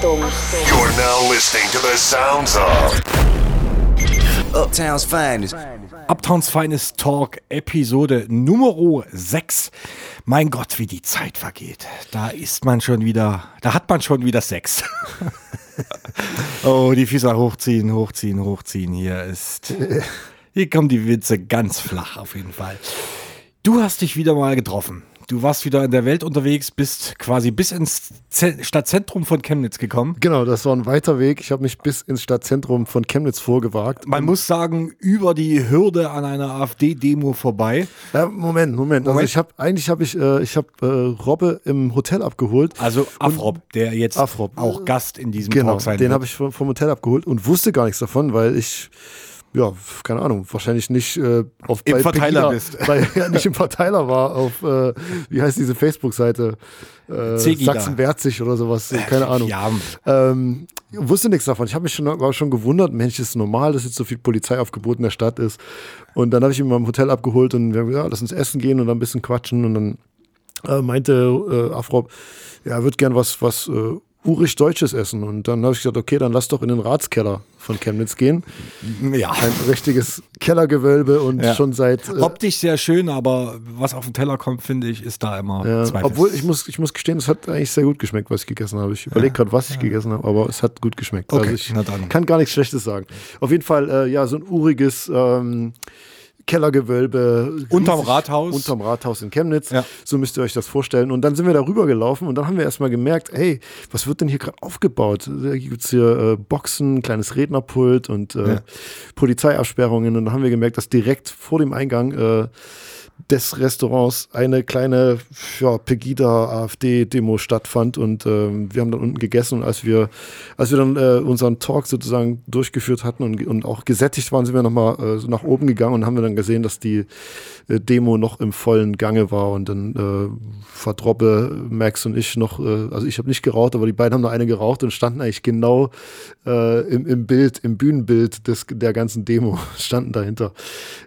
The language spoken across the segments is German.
Achtung. You're now listening to the sounds of Uptown's finest. Uptowns Finest Talk, Episode Nummer 6. Mein Gott, wie die Zeit vergeht. Da ist man schon wieder, da hat man schon wieder Sex. oh, die Füße hochziehen, hochziehen, hochziehen. Hier ist, hier kommen die Witze ganz flach auf jeden Fall. Du hast dich wieder mal getroffen. Du warst wieder in der Welt unterwegs, bist quasi bis ins Z Stadtzentrum von Chemnitz gekommen. Genau, das war ein weiter Weg. Ich habe mich bis ins Stadtzentrum von Chemnitz vorgewagt. Man muss sagen, über die Hürde an einer AfD-Demo vorbei. Ja, Moment, Moment. Also Moment. ich habe eigentlich habe ich äh, ich habe äh, Robbe im Hotel abgeholt. Also Afrop, der jetzt Afrop. auch Gast in diesem Genau, Talk sein den wird. habe ich vom, vom Hotel abgeholt und wusste gar nichts davon, weil ich ja, keine Ahnung, wahrscheinlich nicht äh, auf Im bei Verteiler Pegida- bist. Bei, ja, nicht im Verteiler war, auf äh, wie heißt diese Facebook-Seite? Äh, Cegida. Sachsen wehrt sich oder sowas, keine Ahnung. Ja, Ähm, wusste nichts davon. Ich habe mich schon, war schon gewundert, Mensch, ist normal, dass jetzt so viel Polizeiaufgebot in der Stadt ist. Und dann habe ich ihn mal im Hotel abgeholt und wir haben gesagt, ja, lass uns essen gehen und dann ein bisschen quatschen. Und dann äh, meinte äh, Afrop, ja, er würde gern was, was äh, urig Deutsches essen. Und dann habe ich gesagt, okay, dann lass doch in den Ratskeller von Chemnitz gehen. ja. Ein richtiges Kellergewölbe und Ja. schon seit. Äh, Optisch sehr schön, aber was auf den Teller kommt, finde ich, ist da immer ja, Zweifels. obwohl ich muss, ich muss gestehen, es hat eigentlich sehr gut geschmeckt, was ich gegessen habe. Ich überlege gerade, was ich gegessen habe, aber es hat gut geschmeckt. Okay, also ich kann gar nichts Schlechtes sagen. Auf jeden Fall, äh, ja, so ein uriges ähm, Kellergewölbe. Unterm Rathaus. Unterm Rathaus in Chemnitz. Ja. So müsst ihr euch das vorstellen. Und dann sind wir da rüber gelaufen und dann haben wir erstmal gemerkt, hey, was wird denn hier gerade aufgebaut? Da gibt es hier äh, Boxen, kleines Rednerpult und äh, Ja. Polizeiabsperrungen. Und dann haben wir gemerkt, dass direkt vor dem Eingang äh, des Restaurants eine kleine ja, Pegida-AfD-Demo stattfand und ähm, wir haben dann unten gegessen und als wir, als wir dann äh, unseren Talk sozusagen durchgeführt hatten und, und auch gesättigt waren, sind wir nochmal äh, so nach oben gegangen und haben wir dann gesehen, dass die äh, Demo noch im vollen Gange war und dann äh, verdroppe Max und ich noch, äh, also ich habe nicht geraucht, aber die beiden haben noch eine geraucht und standen eigentlich genau äh, im, im Bild, im Bühnenbild des, der ganzen Demo, standen dahinter.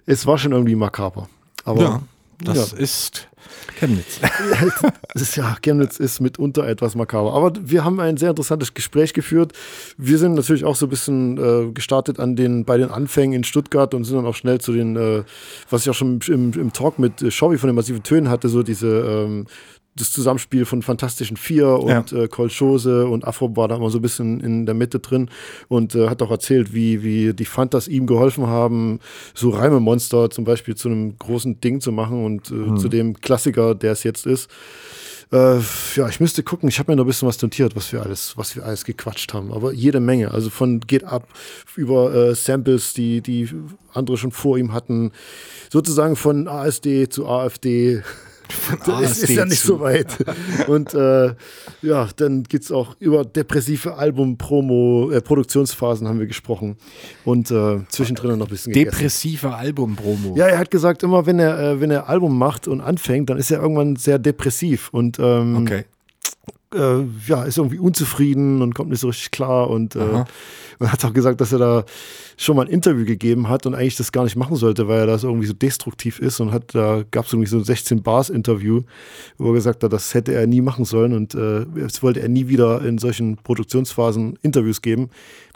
Es war schon irgendwie makaber. Aber ja, das ja. ist Chemnitz. ist ja, Chemnitz ist mitunter etwas makaber. Aber wir haben ein sehr interessantes Gespräch geführt. Wir sind natürlich auch so ein bisschen äh, gestartet an den, bei den Anfängen in Stuttgart und sind dann auch schnell zu den, äh, was ich auch schon im, im Talk mit äh, von den massiven Tönen hatte, so diese, ähm, das Zusammenspiel von Fantastischen Vier und äh, Kolchose und Afro war da immer so ein bisschen in der Mitte drin und äh, hat auch erzählt, wie, wie die Fantas ihm geholfen haben, so Reimemonster zum Beispiel zu einem großen Ding zu machen und äh, zu dem Klassiker, der es jetzt ist. Äh, ja, ich müsste gucken. Ich habe mir noch ein bisschen was notiert, was wir alles, was wir alles gequatscht haben. Aber jede Menge. Also von geht ab über äh, Samples, die die andere schon vor ihm hatten, sozusagen von ASD zu AfD. Das ist, ist ja nicht so weit. Und äh, ja, dann geht's auch über depressive Album-Promo, äh, Produktionsphasen haben wir gesprochen. Und äh, zwischendrin noch ein bisschen gegessen. Depressive Album-Promo. Ja, er hat gesagt, immer wenn er, äh, wenn er Album macht und anfängt, dann ist er irgendwann sehr depressiv und ähm, Okay. Äh, ja, ist irgendwie unzufrieden und kommt nicht so richtig klar und, äh, hat auch gesagt, dass er da schon mal ein Interview gegeben hat und eigentlich das gar nicht machen sollte, weil er das irgendwie so destruktiv ist und hat, da gab es irgendwie so ein 16 Bars Interview, wo er gesagt hat, das hätte er nie machen sollen und äh, das wollte er nie wieder in solchen Produktionsphasen Interviews geben.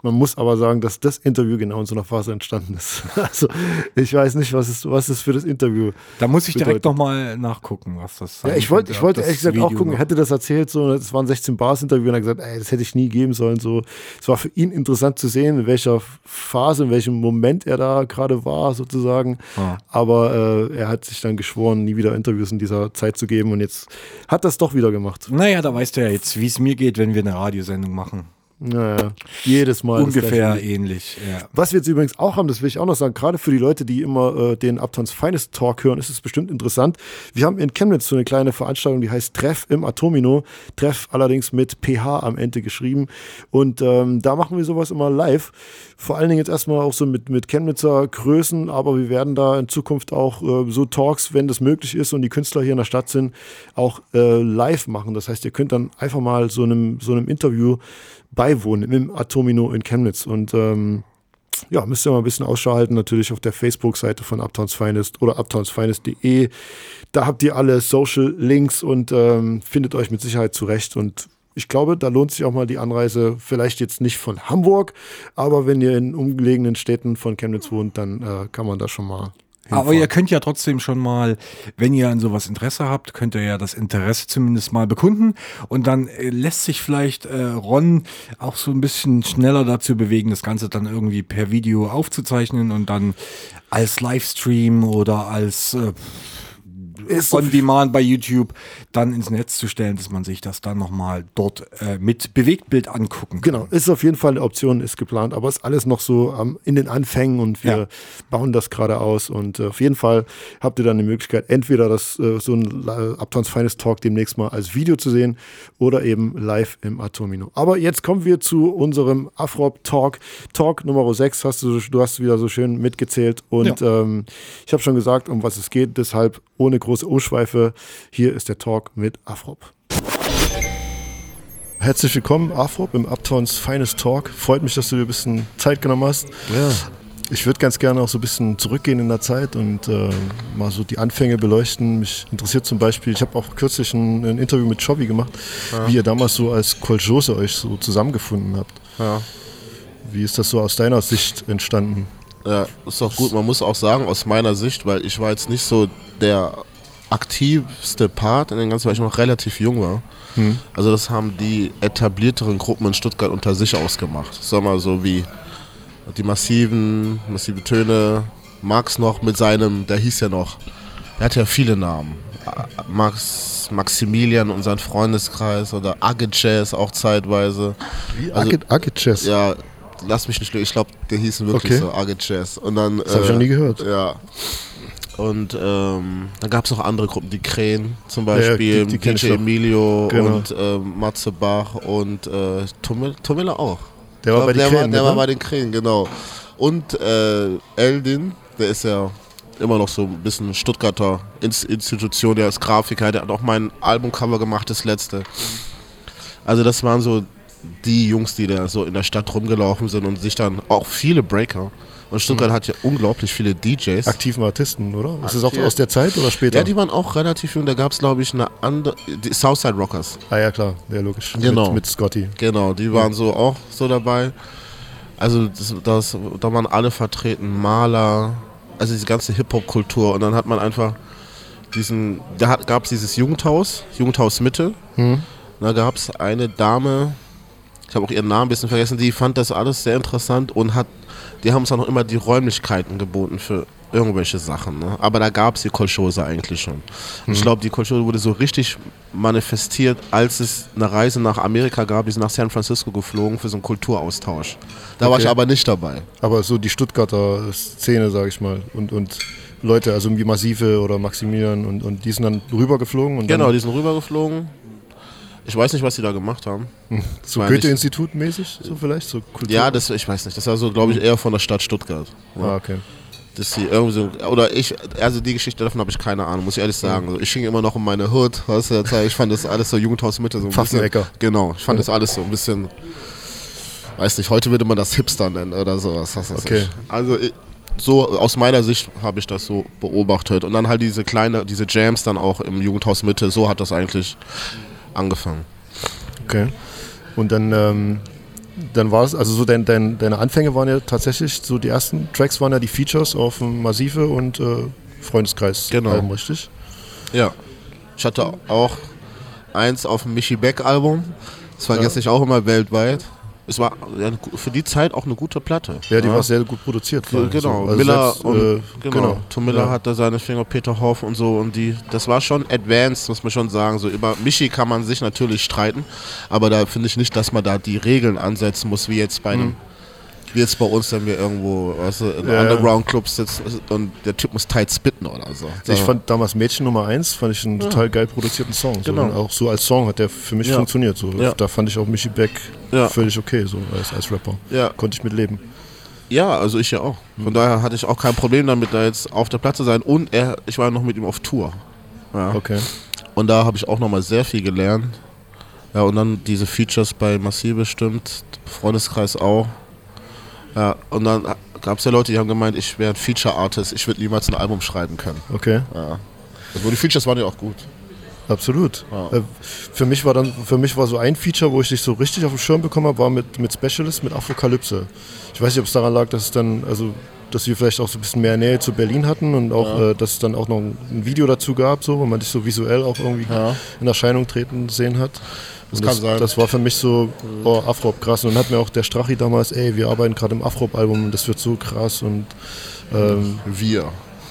Man muss aber sagen, dass das Interview genau in so einer Phase entstanden ist. Also ich weiß nicht, was ist, was ist für das Interview. Da muss ich direkt bedeutet. nochmal nachgucken, was das Ja, ich wollte, ich wollte ehrlich gesagt auch Video gucken, noch- er hätte das erzählt, so, es waren 16 Bars Interview und er hat gesagt, ey, das hätte ich nie geben sollen, so. Es war für ihn interessant zu sehen, in welcher Phase, in welchem Moment er da gerade war, sozusagen. Ja. Aber äh, er hat sich dann geschworen, nie wieder Interviews in dieser Zeit zu geben und jetzt hat das doch wieder gemacht. Naja, da weißt du ja jetzt, wie es mir geht, wenn wir eine Radiosendung machen. Naja, jedes Mal. Ungefähr ähnlich. Ja. Was wir jetzt übrigens auch haben, das will ich auch noch sagen, gerade für die Leute, die immer äh, den Uptowns Finest Talk hören, ist es bestimmt interessant. Wir haben in Chemnitz so eine kleine Veranstaltung, die heißt Treff im Atomino. Treff allerdings mit PH am Ende geschrieben. Und ähm, da machen wir sowas immer live. Vor allen Dingen jetzt erstmal auch so mit, mit Chemnitzer Größen, aber wir werden da in Zukunft auch äh, so Talks, wenn das möglich ist und die Künstler hier in der Stadt sind, auch äh, live machen. Das heißt, ihr könnt dann einfach mal so einem, so einem Interview beiwohnen im Atomino in Chemnitz. Und ähm, ja, müsst ihr mal ein bisschen Ausschau halten, natürlich auf der Facebook-Seite von Uptowns Finest oder uptownsfinest.de. Da habt ihr alle Social Links und ähm, findet euch mit Sicherheit zurecht. Und ich glaube, da lohnt sich auch mal die Anreise, vielleicht jetzt nicht von Hamburg, aber wenn ihr in umgelegenen Städten von Chemnitz wohnt, dann äh, kann man da schon mal Aber ihr könnt ja trotzdem schon mal, wenn ihr an sowas Interesse habt, könnt ihr ja das Interesse zumindest mal bekunden. Und dann äh, lässt sich vielleicht äh, Ron auch so ein bisschen schneller dazu bewegen, das Ganze dann irgendwie per Video aufzuzeichnen und dann als Livestream oder als äh, Ist on demand bei YouTube dann ins Netz zu stellen, dass man sich das dann nochmal dort äh, mit Bewegtbild angucken kann. Genau, ist auf jeden Fall eine Option, ist geplant, aber ist alles noch so ähm, in den Anfängen und wir Ja. bauen das gerade aus und äh, auf jeden Fall habt ihr dann die Möglichkeit, entweder das äh, so ein Uptowns Feines Talk demnächst mal als Video zu sehen oder eben live im Atomino. Aber jetzt kommen wir zu unserem Afrop Talk. Talk Nummer 6 hast du, du hast wieder so schön mitgezählt und ähm, ich habe schon gesagt, um was es geht, deshalb ohne große Umschweife, hier ist der Talk mit Afrop. Herzlich willkommen, Afrop, im Uptowns Finest Talk. Freut mich, dass du dir ein bisschen Zeit genommen hast. Ja. Ich würde ganz gerne auch so ein bisschen zurückgehen in der Zeit und äh, mal so die Anfänge beleuchten. Mich interessiert zum Beispiel, ich habe auch kürzlich ein, ein Interview mit Chobby gemacht, wie ihr damals so als Koljose euch so zusammengefunden habt. Ja. Wie ist das so aus deiner Sicht entstanden? ja, ist doch gut. Man muss auch sagen, aus meiner Sicht, weil ich war jetzt nicht so der aktivste Part in den ganzen, weil ich noch relativ jung war. Also das haben die etablierteren Gruppen in Stuttgart unter sich ausgemacht. Sag mal so wie die massiven, massive Töne, Max noch mit seinem, der hieß ja noch, er hatte ja viele Namen. Max, Maximilian und sein Freundeskreis oder Agge Jazz auch zeitweise. Wie Also- Agit Agit Chess. Ja, lass mich nicht. Ich glaube, der hießen wirklich Okay. so Arge Jazz. Und dann, Das hab ich noch nie gehört. Ja. Und ähm, dann gab es noch andere Gruppen, die Krähen zum ja, Beispiel, die- die ich DJ. Emilio Genau. und ähm, Matze Bach und äh, Tomilla auch. Der war bei den der Krähen, war, der war bei den Krähen, genau. Und äh, Eldin, der ist ja immer noch so ein bisschen Stuttgarter Ins- Institution, der ist Grafiker, der hat auch mein Albumcover gemacht, das letzte. Also das waren so die Jungs, die da so in der Stadt rumgelaufen sind und sich dann auch viele Breaker. Und Stuttgart hat ja unglaublich viele DJs. Aktiven Artisten, oder? Ist es auch Aktiv. aus der Zeit oder später? Ja, die waren auch relativ jung. Da gab es, glaube ich, eine andere. Die Southside Rockers. ah ja, klar, ja, logisch. Genau. Mit, mit Scotty. Genau, die waren so auch so dabei. Also das, das, da waren alle vertreten, Maler, also diese ganze Hip-Hop-Kultur. Und dann hat man einfach diesen, da gab es dieses Jugendhaus, Jugendhaus Mitte. Da gab es eine Dame, ich habe auch ihren Namen ein bisschen vergessen, die fand das alles sehr interessant und hat, die haben uns auch noch immer die Räumlichkeiten geboten für irgendwelche Sachen. Ne? Aber da gab es die Kolchose eigentlich schon. Und ich glaube, die Kolchose wurde so richtig manifestiert, als es eine Reise nach Amerika gab, die sind nach San Francisco geflogen für so einen Kulturaustausch. Da war Okay. ich aber nicht dabei. Aber so die Stuttgarter Szene, sag ich mal. Und, und Leute, also wie Massive oder Maximilian und, und die sind dann rübergeflogen und Genau, die sind rübergeflogen. Ich weiß nicht, was die da gemacht haben. so Goethe-Institut mäßig, so vielleicht, so Kultur. Ja, das, ich weiß nicht. Das war so, glaube ich, eher von der Stadt Stuttgart. Ah, okay. dass sie irgendwie so, oder ich, also die Geschichte davon habe ich keine Ahnung, muss ich ehrlich sagen. Also ich hing immer noch um meine Hood, weißt du, ich fand das alles so Jugendhaus Mitte, so ein bisschen. Genau, ich fand das alles so ein bisschen, weiß nicht, heute würde man das Hipster nennen oder sowas. Okay. ich. Also ich, so aus meiner Sicht habe ich das so beobachtet. Und dann halt diese kleine, diese Jams dann auch im Jugendhaus Mitte, so hat das eigentlich angefangen. Okay. Und dann, ähm, dann war es, also so dein, dein, deine Anfänge waren ja tatsächlich, so die ersten Tracks waren ja die Features auf dem Massive und äh, Freundeskreis. Genau. Album, richtig? Ja. Ich hatte auch eins auf dem Michi Beck Album. Das vergesse Ja. ich auch immer weltweit. Es war ja, für die Zeit auch eine gute Platte. Ja, die war sehr gut produziert. Genau, So, also Miller selbst, und äh, genau, genau. Tom Miller Ja. hatte seine Finger, Peter Hoff und so und die, das war schon advanced, muss man schon sagen. So über Michi kann man sich natürlich streiten, aber da finde ich nicht, dass man da die Regeln ansetzen muss, wie jetzt bei einem, wie jetzt bei uns, wenn wir irgendwo, weißt du, in Hm. Ja, ja. Underground-Clubs sitzen und der Typ muss tight spitten oder so. Ich So. fand damals Mädchen Nummer 1, fand ich einen total geil produzierten Song. So, Genau. und auch so als Song hat der für mich Ja. funktioniert. So. Ja. Da fand ich auch Michi Beck Ja. völlig okay, so als, als Rapper. Ja. Konnte ich mit leben. Ja, also ich ja auch. Von daher hatte ich auch kein Problem damit, da jetzt auf der Platte zu sein. Und er, ich war noch mit ihm auf Tour. Ja. Okay. Und da habe ich auch nochmal sehr viel gelernt. Ja, und dann diese Features bei Massive stimmt, Freundeskreis auch. Ja, und dann gab es ja Leute, die haben gemeint, ich wäre ein Feature-Artist, ich würde niemals ein Album schreiben können. Okay. Ja. Also die Features waren ja auch gut. Absolut. Äh, für mich war dann, für mich war so ein Feature, wo ich dich so richtig auf den Schirm bekommen habe, war mit, mit Specialist, mit Afrokalypse. Ich weiß nicht, ob es daran lag, dass es dann, also dass wir vielleicht auch so ein bisschen mehr Nähe zu Berlin hatten und auch, äh, dass es dann auch noch ein, Video dazu gab, so, wo man dich so visuell auch irgendwie in Erscheinung treten sehen hat. Das, kann das, sein. das war für mich so, oh, Afrop, krass. Und dann hat mir auch der Strachi damals, ey, wir arbeiten gerade im Afrop-Album und das wird so krass und ähm, Wir.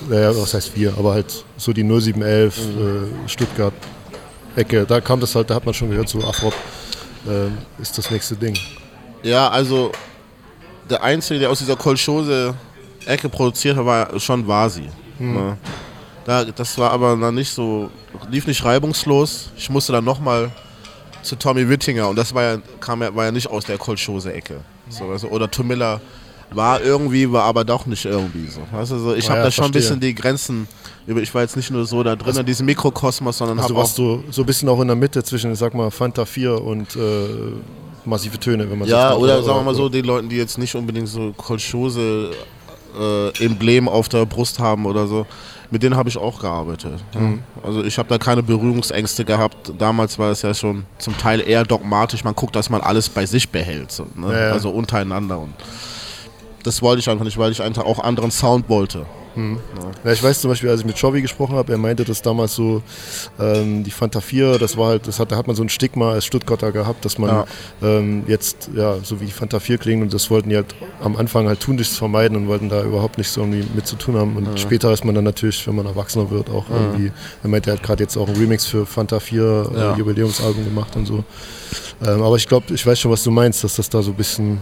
naja, was heißt wir, aber halt so die 0711 äh, Stuttgart Ecke, da kam das halt, da hat man schon gehört, so Afrop äh, ist das nächste Ding. Ja, also der Einzige, der aus dieser Kolchose-Ecke produziert hat, war schon Vasi. Ne? Da, das war aber dann nicht so, lief nicht reibungslos. Ich musste dann nochmal zu Tommy Wittinger und das war ja, kam ja, war ja nicht aus der Kolchose-Ecke. So, also, oder Tomilla war irgendwie, war aber doch nicht irgendwie so. Weißt du, so ich Ah habe ja, da schon ein verstehe. bisschen die Grenzen, ich war jetzt nicht nur so da drin in diesem Mikrokosmos, sondern Also habe auch warst du so ein bisschen auch in der Mitte zwischen, ich sag mal, Fanta 4 und äh, massive Töne, wenn man Ja, sagt, oder sagen wir mal so, den Leuten, die jetzt nicht unbedingt so Kolchose äh, Emblem auf der Brust haben oder so, mit denen habe ich auch gearbeitet. Mhm. Also ich habe da keine Berührungsängste gehabt. Damals war es ja schon zum Teil eher dogmatisch. Man guckt, dass man alles bei sich behält, so, ne? Ja, ja. also untereinander. Und das wollte ich einfach nicht, weil ich einfach auch anderen Sound wollte. Ja, ich weiß zum Beispiel, als ich mit Chovy gesprochen habe, er meinte, dass damals so ähm, die Fanta 4, das war halt, das hat, da hat man so ein Stigma als Stuttgarter gehabt, dass man Ja. ähm, jetzt ja so wie die Fanta 4 klingt und das wollten die halt am Anfang halt tunlichst vermeiden und wollten da überhaupt nichts irgendwie mit zu tun haben. Und später ist man dann natürlich, wenn man erwachsener wird, auch irgendwie, er meinte, er hat gerade jetzt auch ein Remix für Fanta 4 Ja. äh, Jubiläumsalbum gemacht und so. Ähm, aber ich glaube, ich weiß schon, was du meinst, dass das da so ein bisschen,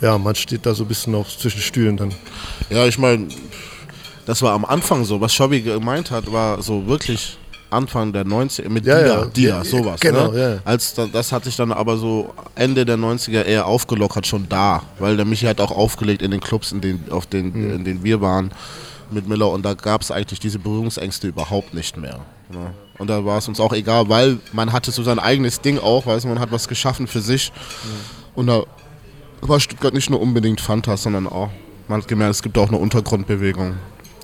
ja, man steht da so ein bisschen auch zwischen Stühlen dann. Ja, ich meine, das war am Anfang so. Was Schabi gemeint hat, war so wirklich Anfang der 90er mit Ja, Dia, ja. Dia, Ja, sowas. genau, ne? ja. Als das hat sich dann aber so Ende der 90er eher aufgelockert, schon da. Weil der Michi hat auch aufgelegt in den Clubs, in denen, auf den, Mhm. in denen wir waren mit Miller und da gab es eigentlich diese Berührungsängste überhaupt nicht mehr. Ne? Und da war es uns auch egal, weil man hatte so sein eigenes Ding auch, weißt du, man hat was geschaffen für sich. Und da war Stuttgart nicht nur unbedingt Fanta, sondern auch, man hat gemerkt, es gibt auch eine Untergrundbewegung.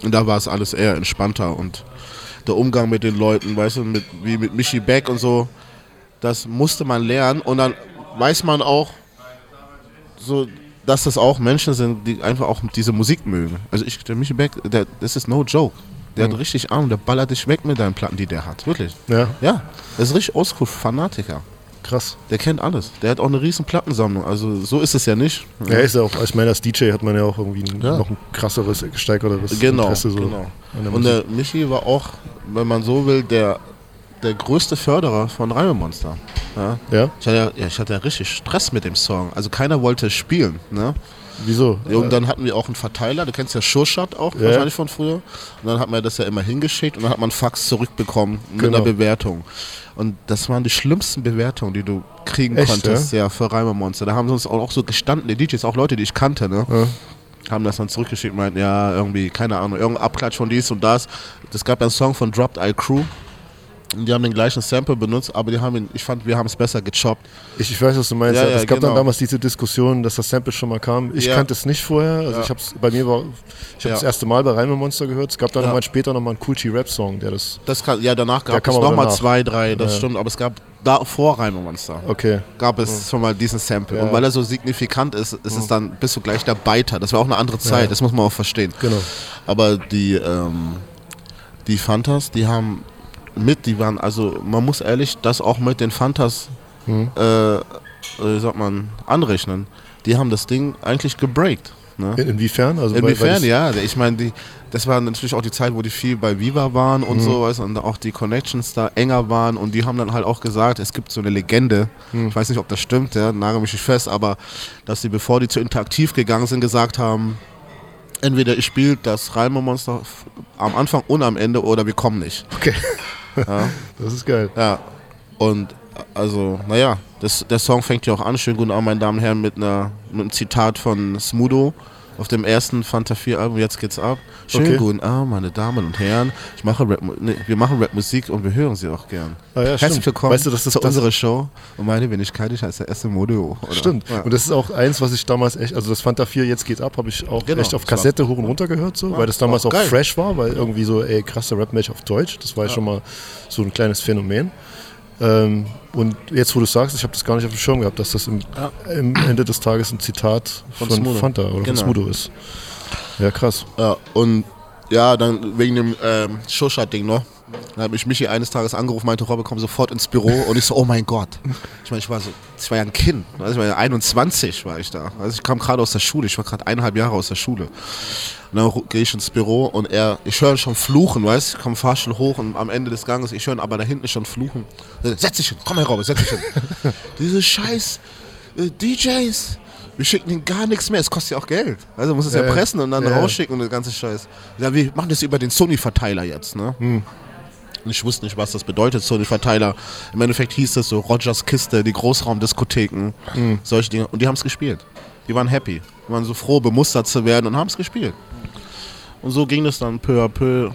Und da war es alles eher entspannter und der Umgang mit den Leuten, weißt du, mit, wie mit Michi Beck und so, das musste man lernen und dann weiß man auch, so, dass das auch Menschen sind, die einfach auch diese Musik mögen. Also ich, der Michi Beck, der, das ist no joke. Der hat richtig Ahnung, der ballert dich weg mit deinen Platten, die der hat. Wirklich. Ja, Ja, das ist richtig Oldschool-Fanatiker. Krass. Der kennt alles. Der hat auch eine riesen Plattensammlung. Also so ist es ja nicht. Ja, ist ja auch, ich meine, als DJ hat man ja auch irgendwie Ja. noch ein krasseres, gesteigerteres Genau, Interesse so genau. der Und der Michi war auch, wenn man so will, der, der größte Förderer von Reimemonster. Ja? ja? Ich, hatte ja, ja, ich hatte ja richtig Stress mit dem Song. Also keiner wollte spielen. Ne? Wieso? Und dann hatten wir auch einen Verteiler, du kennst ja Showshot auch Ja. wahrscheinlich von früher. Und dann hat man das ja immer hingeschickt und dann hat man Fax zurückbekommen mit Genau. einer Bewertung. Und das waren die schlimmsten Bewertungen, die du kriegen Echt, konntest, ja, für Reimemonster. Da haben sie uns auch, so gestandene DJs, auch Leute, die ich kannte, ne? Haben das dann zurückgeschickt und meinten, ja, irgendwie, keine Ahnung, irgendein Abklatsch von dies und das. Es gab einen Song von Dropped Eye Crew. Die haben den gleichen Sample benutzt, aber die haben ihn, ich fand, wir haben es besser gechoppt. Ich, ich weiß, was du meinst. Ja, Ja, es gab genau. dann damals diese Diskussion, dass das Sample schon mal kam. Ich Ja. kannte es nicht vorher. Also ich hab's, bei mir war, ich habe das erste Mal bei Reime Monster gehört. Es gab dann Ja. nochmal später nochmal einen Cool Rap Song, der das. Das kann, ja, danach gab es nochmal zwei, drei, das stimmt, aber es gab da vor Reimemonster. Okay. gab es schon mal diesen Sample. Und weil er so signifikant ist, ist es dann, bist du gleich der Biter. Das war auch eine andere Zeit, das muss man auch verstehen. Genau. Aber die, ähm, die Fantas, die haben mit, die waren, also man muss ehrlich das auch mit den Fantas, Mhm. äh, wie sagt man, anrechnen. Die haben das Ding eigentlich gebreakt. Ne? In, inwiefern? Also Inwiefern, das- ja. Ich meine, die, das war natürlich auch die Zeit, wo die viel bei Viva waren Mhm. und so, weißt, du, und auch die Connections da enger waren und die haben dann halt auch gesagt, es gibt so eine Legende, Mhm. ich weiß nicht, ob das stimmt, ja, nagel mich nicht fest, aber dass sie, bevor die zu Interaktiv gegangen sind, gesagt haben, entweder ich spiele das Reimemonster f- am Anfang und am Ende oder wir kommen nicht. Okay. Das ist geil. Ja, und also, naja, das, der Song fängt ja auch an, schönen guten Abend, meine Damen und Herren, mit, einer, mit einem Zitat von Smudo, Auf dem ersten Fanta 4 Album, jetzt geht's ab. Schönen Okay. guten Abend, meine Damen und Herren. Ich mache Rap, nee, wir machen Rapmusik und wir hören sie auch gern. Ah ja, Herzlich stimmt. willkommen Weißt du, das- zu das- unserer Show. Und meine Wenigkeit, ich heiße Esse Modo. oder? Stimmt. Ja. Und das ist auch eins, was ich damals echt, also das Fanta 4 jetzt geht ab, habe ich auch Genau, echt auf Kassette hoch und runter gehört, so, weil das damals auch geil. fresh war, weil irgendwie so, ey, krasser Rap-Match auf Deutsch, das war ja. schon mal so ein kleines Phänomen. Ähm, und jetzt, wo du sagst, ich habe das gar nicht auf dem Schirm gehabt, dass das im, im Ende des Tages ein Zitat von, Von Smudo. Fanta oder von Genau. Smudo ist. Ja, krass. Ja, und ja, dann wegen dem ähm, Showshot-Ding noch. Dann hat mich Michi eines Tages angerufen, meinte, Robbe, komm sofort ins Büro. Und ich so, oh mein Gott. Ich meine, ich war so, ich war ja ein Kind. Also ich war ja 21 war ich da. Also ich kam gerade aus der Schule. Ich war gerade eineinhalb Jahre aus der Schule. Und dann gehe ich ins Büro und er, ich höre schon fluchen, weißt du? Ich komme Fahrstuhl hoch und am Ende des Ganges, ich höre aber da hinten schon fluchen. Setz dich hin, komm her, Robbe, setz dich hin. Diese scheiß äh, DJs. Wir schicken ihnen gar nichts mehr. Es kostet ja auch Geld. Also muss es ja, Ja, pressen und dann Ja, rausschicken und der ganze Scheiß. Ja, wir machen das über den Sony-Verteiler jetzt, ne? Hm. Und ich wusste nicht, was das bedeutet, Sony-Verteiler. Im Endeffekt hieß das so Rogers Kiste, die Großraumdiskotheken, Hm. solche Dinge. Und die haben es gespielt. Die waren happy. Die waren so froh, bemustert zu werden und haben es gespielt. Und so ging es dann peu à peu.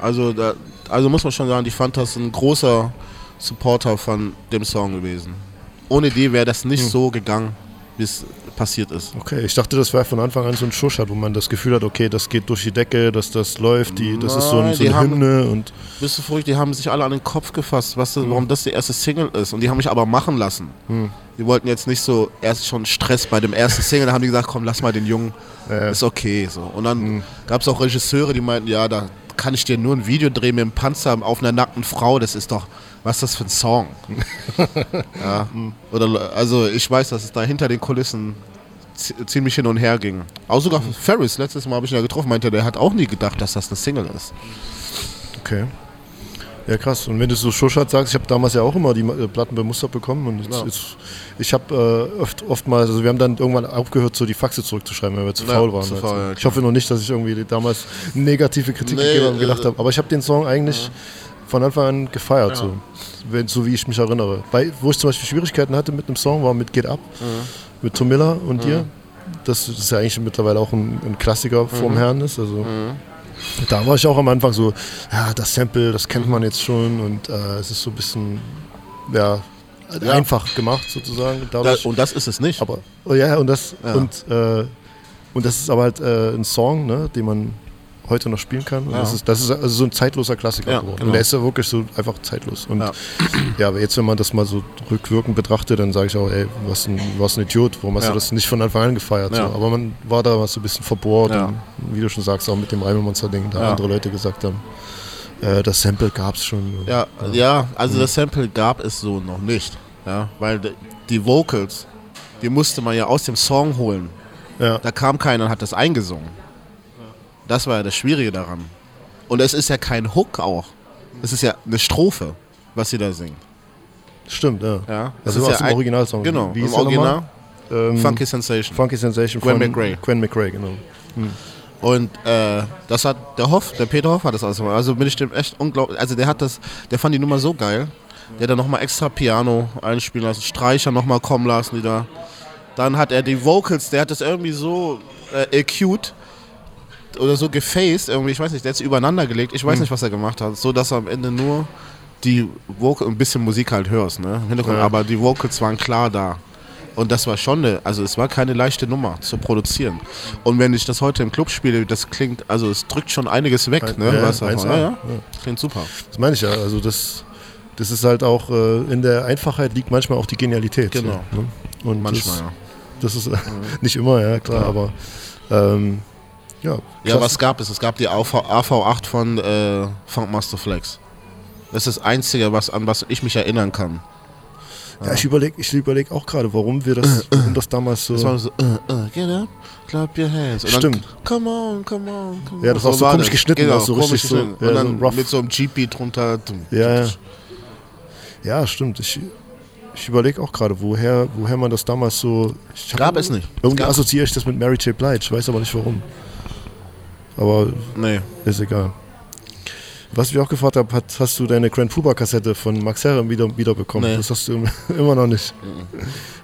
Also, da, also muss man schon sagen, die Fantas sind ein großer Supporter von dem Song gewesen. Ohne die wäre das nicht so gegangen, wie es passiert ist. Okay, ich dachte, das wäre von Anfang an so ein Schuschat, wo man das Gefühl hat, okay, das geht durch die Decke, dass das läuft, die, das ist so, ein, Nein, so eine haben- Hymne und Bist du verrückt? Die haben sich alle an den Kopf gefasst, was, das- warum das die erste Single ist. Und die haben mich aber machen lassen. Die wollten jetzt nicht so erst schon Stress bei dem ersten Single. Da haben die gesagt, komm, lass mal den Jungen. Ist okay. So. Und dann gab es auch Regisseure, die meinten, ja, da kann ich dir nur ein Video drehen mit einem Panzer auf einer nackten Frau. Das ist doch, was ist das für ein Song? ja. Oder, also ich weiß, dass es da hinter den Kulissen ziemlich hin und her ging. Auch sogar Ferris, letztes Mal habe ich ihn ja getroffen, meinte, der hat auch nie gedacht, dass das eine Single ist. okay. Ja, krass. Und wenn du so Schuschat sagst, ich habe damals ja auch immer die äh, Platten bemustert bekommen und jetzt, Ja. jetzt, ich habe äh, oft, oftmals, also wir haben dann irgendwann aufgehört, so die Faxe zurückzuschreiben, weil wir zu Ja, faul waren. zu Also. faul, ja, ich hoffe noch nicht, dass ich irgendwie damals negative Kritik Nee, gegeben habe und gedacht äh, habe. Aber ich habe den Song eigentlich von Anfang an gefeiert, so, wenn, so wie ich mich erinnere. Bei, wo ich zum Beispiel Schwierigkeiten hatte mit einem Song, war mit Get Up, mit Tom Miller und dir. Das ist ja eigentlich mittlerweile auch ein, ein Klassiker vom Herrn ist. Also. Da war ich auch am Anfang so, ja, das Sample, das kennt man jetzt schon und äh, es ist so ein bisschen ja, Ja. einfach gemacht sozusagen. Da, und das ist es nicht. aber oh ja, und das Ja. und äh, und das ist aber halt äh, ein Song, ne, den man heute noch spielen kann. Ja. das ist das ist also so ein zeitloser Klassiker Ja, geworden. genau. Und der ist ja wirklich so einfach zeitlos. Und Ja. ja. aber jetzt, wenn man das mal so rückwirkend betrachtet, dann sage ich auch, ey, warst ein, warst ein Idiot, warum hast du das nicht von Anfang an gefeiert? So. Aber man war da was so ein bisschen verbohrt und wie du schon sagst, auch mit dem Reimemonster-Ding, da andere Leute gesagt haben, äh, das Sample gab es schon. Ja, ja, also das Sample gab es so noch nicht. Ja, weil die Vocals, die musste man ja aus dem Song holen. Ja. Da kam keiner und hat das eingesungen. Das war ja das Schwierige daran. Und es ist ja kein Hook auch. Es ist ja eine Strophe, was sie da singen. Stimmt, ja. Ja, das Also ist aus ja dem Originalsong. Genau, Wie im? Original. Ähm, Funky Sensation. Funky Sensation Gwen von McRae. Gwen McRae, genau. Und äh, das hat der Hoff, der Peter Hoff hat das alles gemacht. Also bin ich dem echt unglaublich. Also der hat das, der fand die Nummer so geil. Der hat dann nochmal extra Piano einspielen lassen, Streicher nochmal kommen lassen, die da. Dann hat er die Vocals, der hat das irgendwie so äh, acute oder so gefaced, irgendwie, ich weiß nicht, der hat sie übereinander gelegt. Ich weiß nicht, was er gemacht hat, so dass er am Ende nur die Vocals, ein bisschen Musik halt hörst, ne? Hintergrund, Ja. aber die Vocals waren klar da. Und das war schon eine, also es war keine leichte Nummer zu produzieren. Und wenn ich das heute im Club spiele, das klingt, also es drückt schon einiges weg, ne? ja, was ja, ja, ja. Klingt super. Das meine ich ja. Also das, das ist halt auch, äh, in der Einfachheit liegt manchmal auch die Genialität. Genau. Ne? Und Manchmal, das, ja. Das ist äh, nicht immer, ja klar, aber ähm, ja. Ja, was gab es? Es gab die AV, AV8 von äh, Funkmaster Flex. Das ist das Einzige, was, an was ich mich erinnern kann. Ja, ich überlege ich überleg auch gerade, warum wir das, warum das damals so. Das war so, uh, uh, get up, clap your hands. Und Stimmt. Dann, come on, come on, come on. Ja, das war auch so war komisch geschnitten, Genau, das so richtig so- ja, Und so dann rough. mit so einem GP drunter. ja, ja. ja, stimmt. Ich, ich überlege auch gerade, woher, woher man das damals so. Gab es nicht. Irgendwie assoziiere ich das mit Mary J. Blige, ich weiß aber nicht warum. Aber Nee. ist egal. Was ich mich auch gefragt habe, hat, hast du deine Grand Puba Kassette von Max Herre wieder, wieder bekommen? Nee. Das hast du immer noch nicht.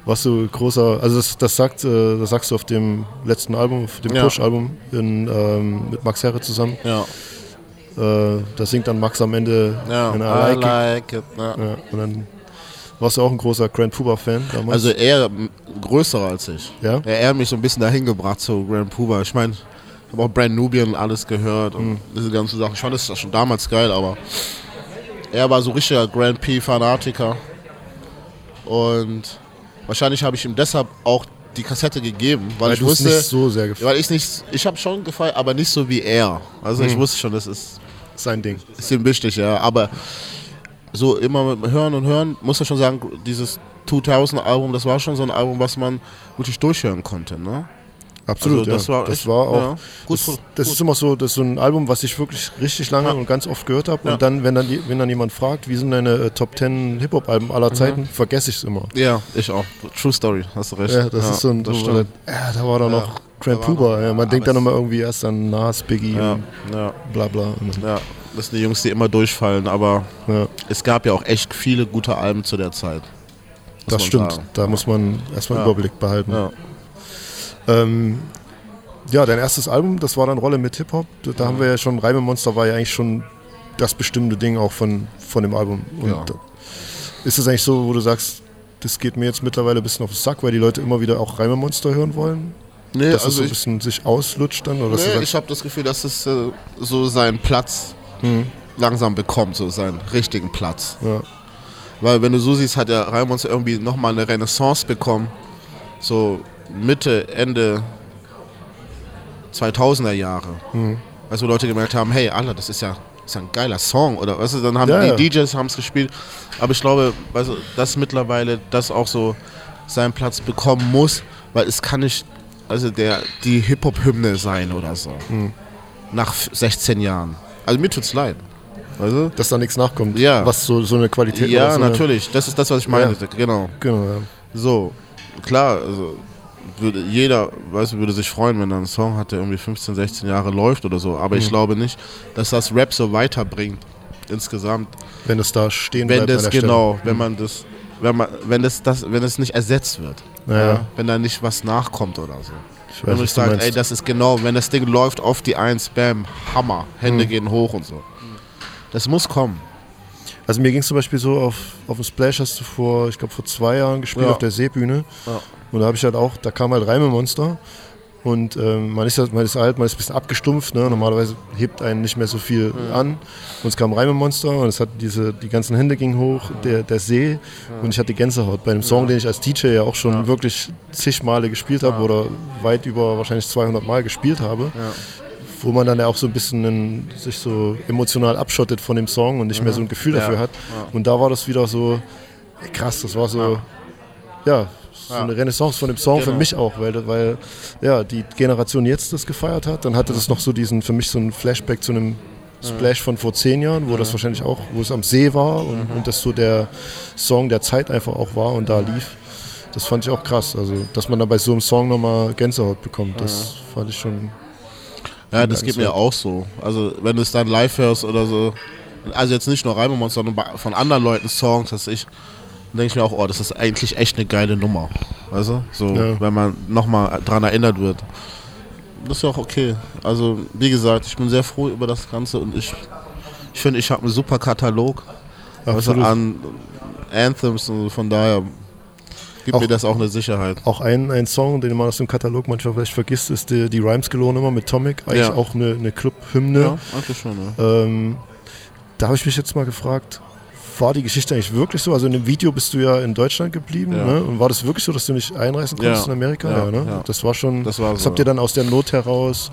Warst du großer, also das, das, sagt, äh, das sagst du auf dem letzten Album, auf dem Ja. Push-Album ähm, mit Max Herre zusammen. Ja, Äh, da singt dann Max am Ende ja. I like it. like it. Ja. Ja, und dann warst du auch ein großer Grand Puba-Fan damals. Also eher größer als ich. Ja? Er, er hat mich so ein bisschen dahin gebracht zu Grand Puba. Ich meine, habe auch Brand Nubian alles gehört und diese ganzen Sachen. Ich fand das schon damals geil, aber er war so richtiger Grand P-Fanatiker. Und wahrscheinlich habe ich ihm deshalb auch die Kassette gegeben, weil, weil ich wusste, nicht so sehr gefallen. weil ich nicht, ich habe schon gefeiert, aber nicht so wie er. Also ich wusste schon, das ist Sein Ding. ist ihm wichtig, ja. Aber so immer mit hören und hören, muss ich schon sagen, dieses 2000 Album, das war schon so ein Album, was man wirklich durchhören konnte, ne? Absolut, Also das ja. war das echt- war auch. ja, gut, das gut, das ist immer so, das ist so ein Album, was ich wirklich richtig lange und ganz oft gehört habe. Ja. Und dann, wenn dann, wenn dann jemand fragt, wie sind deine äh, Top 10 Hip-Hop-Alben aller Mhm. Zeiten, vergesse ich es immer. Ja, ich auch. True Story, hast du recht. Ja, das ist so ein, das stimmt. ja, da war doch noch Grand war Puba. Ja, man denkt dann immer irgendwie erst an Nas, Biggie Ja, und ja, bla bla. Und, ja. Das sind die Jungs, die immer durchfallen, aber ja, es gab ja auch echt viele gute Alben zu der Zeit. das stimmt. sagen. Da muss man erstmal Ja. Überblick behalten. Ja. Ähm, ja, dein erstes Album, das war dann Rolle mit Hip-Hop. Da da haben wir ja schon, Reime Monster war ja eigentlich schon das bestimmte Ding auch von, von dem Album. Und Ja. ist es eigentlich so, wo du sagst, das geht mir jetzt mittlerweile ein bisschen auf den Sack, weil die Leute immer wieder auch Reime Monster hören wollen? Nee, Dass es also so ein bisschen sich auslutscht dann? Oder nee, sagst, ich habe das Gefühl, dass es äh, so seinen Platz langsam bekommt, so seinen richtigen Platz. ja, Weil wenn du so siehst, hat der Raimunds irgendwie nochmal eine Renaissance bekommen. So Mitte, Ende 2000er Jahre. Mhm. Als wo Leute gemerkt haben, hey, Alter, das ist ja, das ist ja ein geiler Song. Oder weißt du, dann haben Ja, die ja. DJs haben es gespielt. Aber ich glaube, weißt du, dass mittlerweile das auch so seinen Platz bekommen muss, weil es kann nicht also der, die Hip-Hop-Hymne sein oder so. Mhm. Nach 16 Jahren. Also mir tut's leid. Du? dass da nichts nachkommt, Ja. was so, so eine Qualität Ja, oder so natürlich. Das ist das, was ich meine. Genau. Genau, ja. So, klar, also würde jeder, weißt du, würde sich freuen, wenn er einen Song hat, der irgendwie 15, 16 Jahre läuft oder so. Aber ich glaube nicht, dass das Rap so weiterbringt insgesamt. Wenn es da stehen Wenn bleibt an das genau, wenn man das, wenn man, wenn das, das, wenn es nicht ersetzt wird. Ja. Wenn da nicht was nachkommt oder so. Ich Wenn weiß, ich was du sage, ey, das ist genau, wenn das Ding läuft auf die 1, bam, Hammer, Hände gehen hoch und so. Das muss kommen. Also mir ging es zum Beispiel so, auf, auf dem Splash hast du vor, ich glaube vor zwei Jahren gespielt Ja. auf der Seebühne. Ja. Und da habe ich halt auch, da kam halt Reimemonster. Und ähm, man, ist ja, man ist alt, man ist ein bisschen abgestumpft. Ne? Normalerweise hebt einen nicht mehr so viel an. Und es kam Reimemonster und es hat diese, die ganzen Hände gingen hoch, der, der See. Und ich hatte Gänsehaut bei einem Song, den ich als DJ ja auch schon wirklich zig Male gespielt habe oder weit über wahrscheinlich 200 Mal gespielt habe. Wo man dann ja auch so ein bisschen einen, sich so emotional abschottet von dem Song und nicht mehr so ein Gefühl dafür hat. Und da war das wieder so ey, krass, das war so, ja, so eine Renaissance von dem Song für Genau. mich auch, weil, weil ja, die Generation jetzt das gefeiert hat. Dann hatte das noch so diesen, für mich so ein Flashback zu einem Splash von vor zehn Jahren, wo das wahrscheinlich auch, wo es am See war und, und das so der Song der Zeit einfach auch war und da lief. Das fand ich auch krass. Also, dass man dann bei so einem Song nochmal Gänsehaut bekommt, das fand ich schon. Ja, das geht mir auch so. Also, wenn du es dann live hörst oder so, also jetzt nicht nur Reimemonster, sondern von anderen Leuten Songs, dass ich, dann denke ich mir auch, oh, das ist eigentlich echt eine geile Nummer. Weißt du? So, Ja. wenn man nochmal dran erinnert wird. Das ist ja auch okay. Also, wie gesagt, ich bin sehr froh über das Ganze und ich ich finde, ich habe einen super Katalog also an Anthems und von daher gibt Auch- mir das auch eine Sicherheit. Auch ein, ein Song, den man aus dem Katalog manchmal vielleicht vergisst, ist die, die Rhymes Galore Nummer mit Tomic. Eigentlich Ja. auch eine, eine Club-Hymne. Ja, eigentlich schon, ja. Ähm, da habe ich mich jetzt mal gefragt, war die Geschichte eigentlich wirklich so? Also in dem Video bist du ja in Deutschland geblieben. Ja. Ne? Und war das wirklich so, dass du nicht einreisen konntest Ja. in Amerika? Ja, ne? ja. Das war schon. Das war so, habt ihr dann aus der Not heraus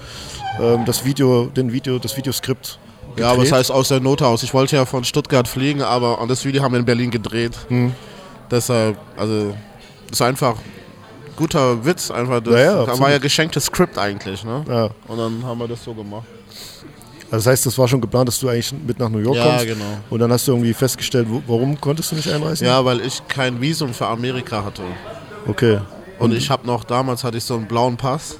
ähm, das Video, den Video, das Videoskript Ja, aber es gedreht? heißt aus der Not aus. Ich wollte ja von Stuttgart fliegen, aber und das Video haben wir in Berlin gedreht. Hm. Deshalb, also, das ist einfach guter Witz. Einfach das, Ja, ja, das war ja geschenktes Skript eigentlich, ne? Ja. Und dann haben wir das so gemacht. Also das heißt, das war schon geplant, dass du eigentlich mit nach New York Ja, kommst. genau. Und dann hast du irgendwie festgestellt, wo, warum konntest du nicht einreisen? Ja, weil ich kein Visum für Amerika hatte. Okay. Und ich habe noch, damals hatte ich so einen blauen Pass.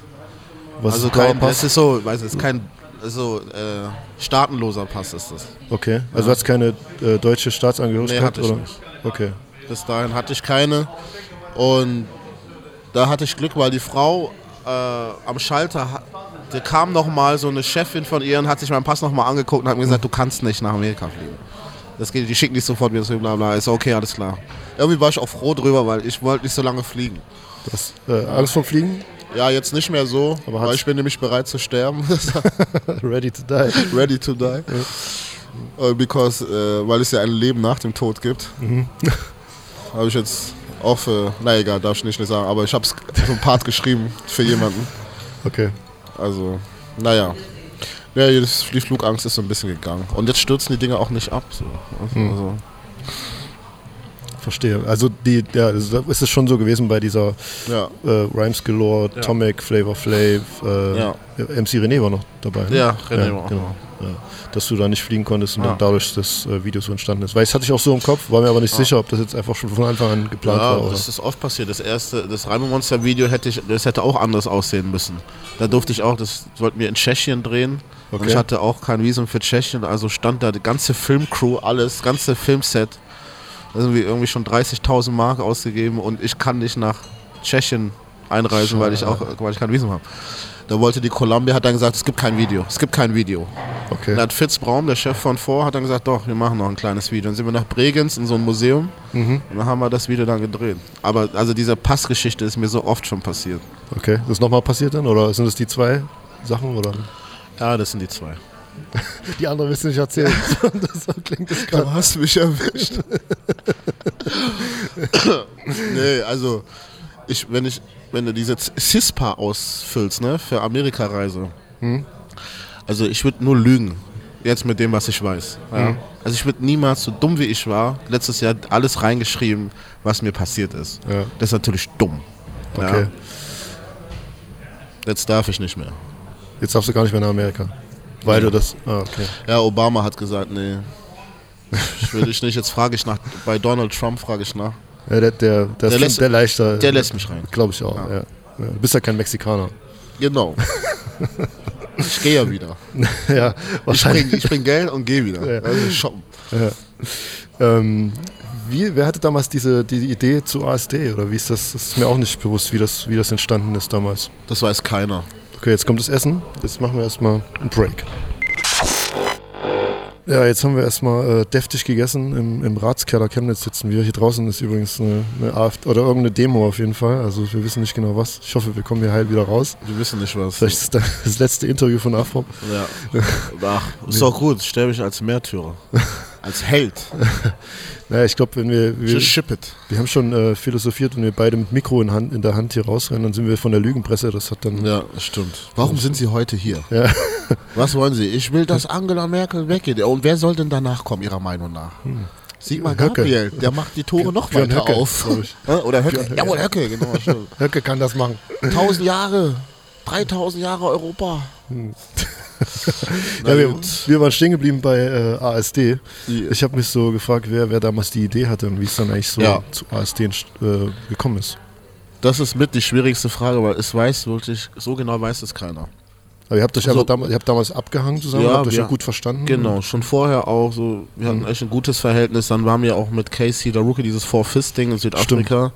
Was also ist ein blauer kein, Pass? es ist so, weiß es ist kein so äh, staatenloser Pass ist das. Okay. Also du hast keine äh, deutsche Staatsangehörigkeit? Nee, hatte ich oder? nicht. Okay. Bis dahin hatte ich keine. Und da hatte ich Glück, weil die Frau äh, am Schalter, ha- da kam noch mal so eine Chefin von ihr und hat sich meinen Pass noch mal angeguckt und hat mir gesagt, du kannst nicht nach Amerika fliegen. Das geht, die schicken dich sofort wieder zu, bla bla. Ist okay, alles klar. Irgendwie war ich auch froh drüber, weil ich wollte nicht so lange fliegen. Das, äh, Angst vom Fliegen? Ja, jetzt nicht mehr so, Aber weil ich bin nämlich bereit zu sterben. Ready to die. Ready to die. Äh, because, äh, weil es ja ein Leben nach dem Tod gibt. Habe ich jetzt auch für, na egal, darf ich nicht sagen, aber ich habe so ein Part geschrieben für jemanden. Okay. Also, naja. Ja, die Flugangst ist so ein bisschen gegangen. Und jetzt stürzen die Dinge auch nicht ab. So. Also, Verstehe. Also die, ja, also ist es schon so gewesen bei dieser ja. äh, Rhymes Galore, Tomic, Flavor Flav, äh, Ja. MC René war noch dabei. Ne? Ja, René war auch genau. Ja. Dass du da nicht fliegen konntest und Ja. dann dadurch das äh, Video so entstanden ist. Weil das hatte ich auch so im Kopf, war mir aber nicht sicher, ob das jetzt einfach schon von Anfang an geplant Ja, war. Oder? das ist oft passiert. Das erste, das Reimemonster-Video hätte ich, das hätte auch anders aussehen müssen. Da durfte ich auch, das wollten wir in Tschechien drehen. Und Okay. ich hatte auch kein Visum für Tschechien, also stand da die ganze Filmcrew, alles, ganze Filmset. Da sind wir irgendwie schon 30.000 Mark ausgegeben und ich kann nicht nach Tschechien einreisen, weil ich auch, weil ich kein Visum habe. Da wollte die Columbia, hat dann gesagt, es gibt kein Video, es gibt kein Video. Okay. Dann hat Fitz Braum, der Chef von vor, hat dann gesagt, doch, wir machen noch ein kleines Video. Dann sind wir nach Bregenz in so ein Museum und dann haben wir das Video dann gedreht. Aber also diese Passgeschichte ist mir so oft schon passiert. okay. Das ist nochmal passiert dann? Oder sind das die zwei Sachen? Oder? Ja, das sind die zwei. Die anderen willst du nicht erzählen. das so klingt das gerade. Du hast mich erwischt. nee, also ich, wenn ich, wenn du diese CISPA ausfüllst, ne, für Amerikareise, also ich würde nur lügen. Jetzt mit dem, was ich weiß. Ja. Also ich würde niemals, so dumm wie ich war, letztes Jahr alles reingeschrieben, was mir passiert ist. Ja. Das ist natürlich dumm. Okay. Ja. Jetzt darf ich nicht mehr. Jetzt darfst du gar nicht mehr nach Amerika. Weil du das. Ah, okay. Ja, Obama hat gesagt, nee. Ich will dich nicht. Jetzt frage ich nach. Bei Donald Trump frage ich nach. Ja, der, der, der, ist lässt- der leichter. Der lässt mich rein. Glaube ich auch. Ja. Ja. Du bist ja kein Mexikaner. Genau. Ich gehe ja wieder. ja, Ich wahrscheinlich. bring, ich bring Geld und gehe wieder. Ja. Also shoppen. Ähm, wie, wer hatte damals diese die Idee zu ASD? Oder wie ist das? Das ist mir auch nicht bewusst, wie das, wie das entstanden ist damals. Das weiß keiner. Okay, jetzt kommt das Essen. Jetzt machen wir erstmal einen Break. Ja, jetzt haben wir erstmal äh, deftig gegessen. Im, Im Ratskeller Chemnitz sitzen wir. Hier draußen ist übrigens eine, eine AfD oder irgendeine Demo auf jeden Fall. Also wir wissen nicht genau was. Ich hoffe, wir kommen hier heil wieder raus. Wir wissen nicht was. Vielleicht ist das das letzte Interview von AFPOP. Ja. Ach, ist doch gut. Stell mich als Märtyrer. Als Held. Naja, ich glaube, wenn wir, wir, Just ship it. wir haben schon äh, philosophiert, wenn wir beide mit Mikro in, Hand, in der Hand hier rausrennen, dann sind wir von der Lügenpresse. Das hat dann Ja, stimmt. Warum sind Sie heute hier? Ja. Was wollen Sie? Ich will, dass Angela Merkel weggeht. Und wer soll denn danach kommen, Ihrer Meinung nach? Sigmar Höcke. Gabriel, der macht die Tore noch Björn weiter Höcke, auf. Oder Höcke. Jawohl, Höcke, genau. Höcke kann das machen. 1000 Jahre, 3000 Jahre Europa. Na Ja, wir, wir waren stehen geblieben bei äh, ASD. Die- Ich habe mich so gefragt, wer, wer damals die Idee hatte und wie es dann eigentlich so Ja. zu ASD äh, gekommen ist. Das ist mit die schwierigste Frage, weil es weiß wirklich, so genau weiß es keiner. Aber ihr habt euch Also- einfach damals, ihr habt damals abgehangen zusammen, Ja, habt euch ja gut verstanden. Genau, schon vorher auch so, wir hatten echt ein gutes Verhältnis. Dann waren wir auch mit Casey, der Rookie, dieses Four-Fist-Ding in Südafrika.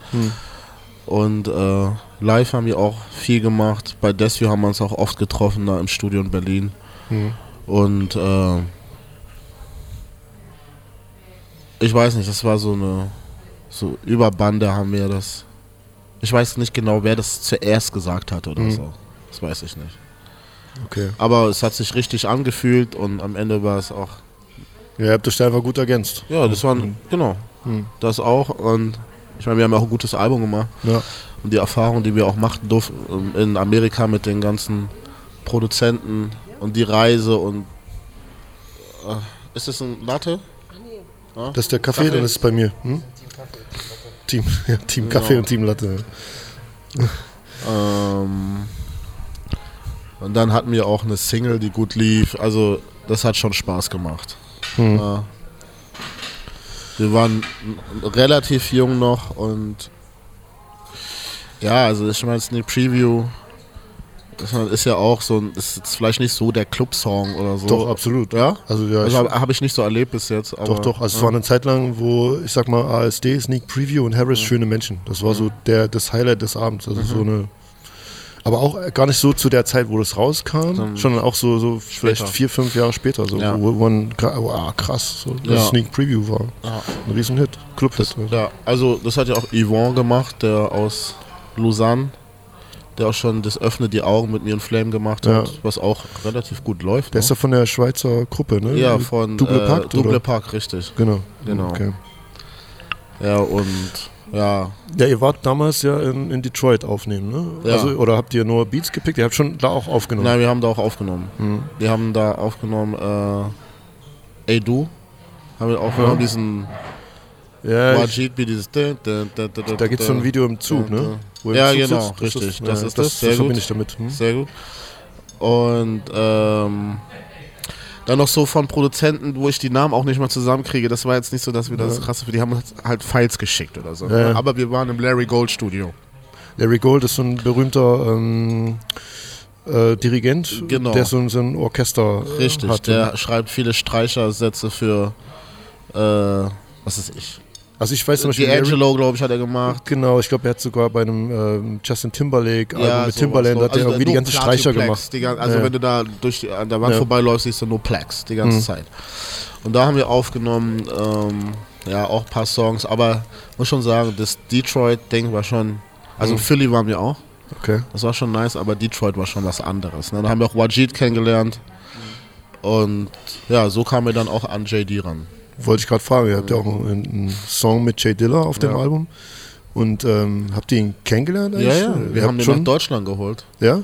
Und äh, live haben wir auch viel gemacht. Bei Desview haben wir uns auch oft getroffen, da im Studio in Berlin. Und äh, ich weiß nicht, das war so eine so Überbande haben wir das. Ich weiß nicht genau, wer das zuerst gesagt hat oder so. Das weiß ich nicht. Okay. Aber es hat sich richtig angefühlt und am Ende war es auch. Ja, ihr habt euch da einfach gut ergänzt. Ja, das war genau. Das auch. Und ich meine, wir haben ja auch ein gutes Album gemacht. Ja. Und die Erfahrung, die wir auch machen durften ähm, in Amerika mit den ganzen Produzenten und die Reise und. Äh, ist das ein Latte? Das ist der Kaffee, dann ist es bei mir. Hm? Team, ja, Team Kaffee Genau. und Team Latte. Ähm, und dann hatten wir auch eine Single, die gut lief. Also, das hat schon Spaß gemacht. Ja. Wir waren relativ jung noch und ja, also ich meine, Sneak Preview Das ist ja auch so, ein- ist jetzt vielleicht nicht so der Club-Song oder so. Doch, absolut. Ja? Also, ja, Also habe hab ich nicht so erlebt bis jetzt. Aber, Doch, doch. Also es war eine Zeit lang, wo ich sag mal ASD, Sneak Preview und Harris schöne Menschen. Das war so der das Highlight des Abends. Also so eine. Aber auch gar nicht so zu der Zeit, wo das rauskam, sondern auch so, so vielleicht vier, fünf Jahre später, so, Ja. wo man oh, ah, krass, so das Ja. Sneak Preview war. Ein Riesenhit, Clubhit. Ja, also das hat ja auch Yvonne gemacht, der aus Lausanne, der auch schon das Öffne die Augen mit mir in Flame gemacht hat, Ja. was auch relativ gut läuft. Der ist ne? ja von der Schweizer Gruppe, ne? ja, von Double äh, Pakt, Double? Park, richtig. Genau. Genau. Okay. Ja, und ja, Ja, ihr wart damals ja in, in Detroit aufnehmen, ne? Ja. Also, oder habt ihr nur Beats gepickt? Ihr habt schon da auch aufgenommen. nein, wir haben da auch aufgenommen. Mhm. Wir haben da aufgenommen, äh, Ey Du, haben wir aufgenommen, diesen ja, ich, Wajid, wie dieses da da gibt es so ein Video im Zug, ne? Wo ihr Ja, Zug genau, sitzt. richtig. ist, Das ja, ist das, das, sehr das verbinde gut. ich damit. Hm? Sehr gut. Und ähm, dann noch so von Produzenten, wo ich die Namen auch nicht mal zusammenkriege. Das war jetzt nicht so, dass wir das krasse für die haben uns halt Files geschickt oder so. Ja, ja. Aber wir waren im Larry Gold Studio. Larry Gold ist so ein berühmter ähm, äh, Dirigent, Genau. der so, ein- so ein Orchester äh, Richtig. hat. Der schreibt viele Streichersätze für äh, was ist ich? Also ich weiß zum Beispiel, Larry, D'Angelo, glaube ich, hat er gemacht. genau, ich glaube, er hat sogar bei einem ähm, Justin Timberlake Album mit sowas. Timbaland hat er Also irgendwie die ganzen Streicher gemacht. Die, gan- also Ja. wenn du da durch die, an der Wand Ja. Mhm. vorbeiläufst, siehst du nur Plex die ganze Zeit. Und da haben wir aufgenommen, ähm, ja, auch ein paar Songs, aber muss schon sagen, das Detroit-Ding war schon, also Mhm. Philly waren wir auch, Okay. das war schon nice, aber Detroit war schon was anderes. Ne? Dann haben wir auch Wajid kennengelernt und ja, so kamen wir dann auch an JD ran. Wollte ich gerade fragen, ihr habt ja auch einen, Song mit Jay Diller auf dem Ja. Album. Und ähm, habt ihr ihn kennengelernt Ja, eigentlich? ja, Ihr wir haben den schon, nach Deutschland geholt. Ja?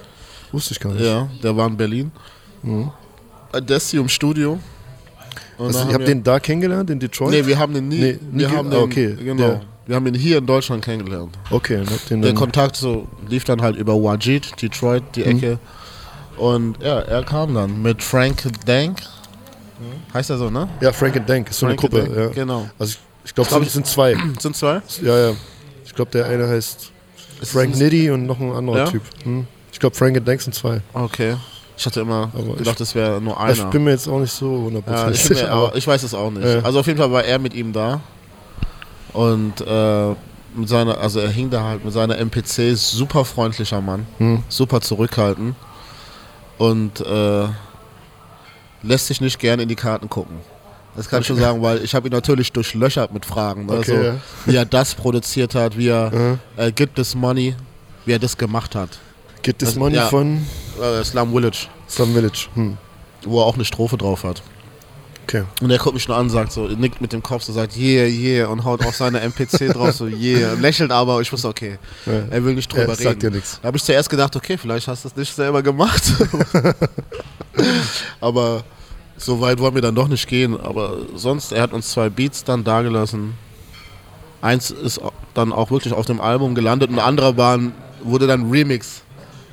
Wusste ich gar nicht. Ja, der war in Berlin. Äh, Desi im Studio. Also, ihr habt wir- den da kennengelernt, in Detroit? Nee, wir haben den nie. Nee, nie wir haben ah, den, okay, Genau. ja. Wir haben ihn hier in Deutschland kennengelernt. Okay, und Der Kontakt so lief dann halt über Wajid, Detroit, die Mhm. Ecke. Und ja, er kam dann mit Frank Dank. Heißt er so, ne? Ja, Frank and Dank ist so eine Frank Gruppe. Dank, Ja. Genau. Also ich, ich glaube, Glaub es ich- sind zwei. Sind zwei? Ja, ja. Ich glaube, der eine heißt Ist Frank Nitty und noch ein anderer Ja? Typ. Hm. Ich glaube, Frank and Dank sind zwei. Okay. Ich hatte immer Aber gedacht, ich- das wäre nur Ich einer. bin mir jetzt auch nicht so Ja, ich, hundertprozentig bin sicher. aber ich weiß es auch nicht. Ja. Also auf jeden Fall war er mit ihm da. Und äh, mit seiner, also er hing da halt mit seiner MPC, super freundlicher Mann, Hm. super zurückhaltend und äh, lässt sich nicht gerne in die Karten gucken. Das kann ich schon sagen, weil ich habe ihn natürlich durchlöchert mit Fragen. Ne? Okay, so, ja. Wie er das produziert hat, wie er äh, Get This Money, wie er das gemacht hat. Get This Also, Money ja. von Äh, Slum Village, Slum Village. Hm. wo er auch eine Strophe drauf hat. Okay. Und er guckt mich nur an, sagt so, nickt mit dem Kopf, so sagt, yeah, yeah, und haut auf seine MPC drauf, so, yeah, lächelt aber, ich wusste, okay, Ja. er will nicht drüber Ja, reden. sagt dir nichts. Da habe ich zuerst gedacht, okay, vielleicht hast du es nicht selber gemacht. aber so weit wollen wir dann doch nicht gehen. Aber sonst, er hat uns zwei Beats dann dagelassen. Eins ist dann auch wirklich auf dem Album gelandet und der andere war, ein- wurde dann Remix.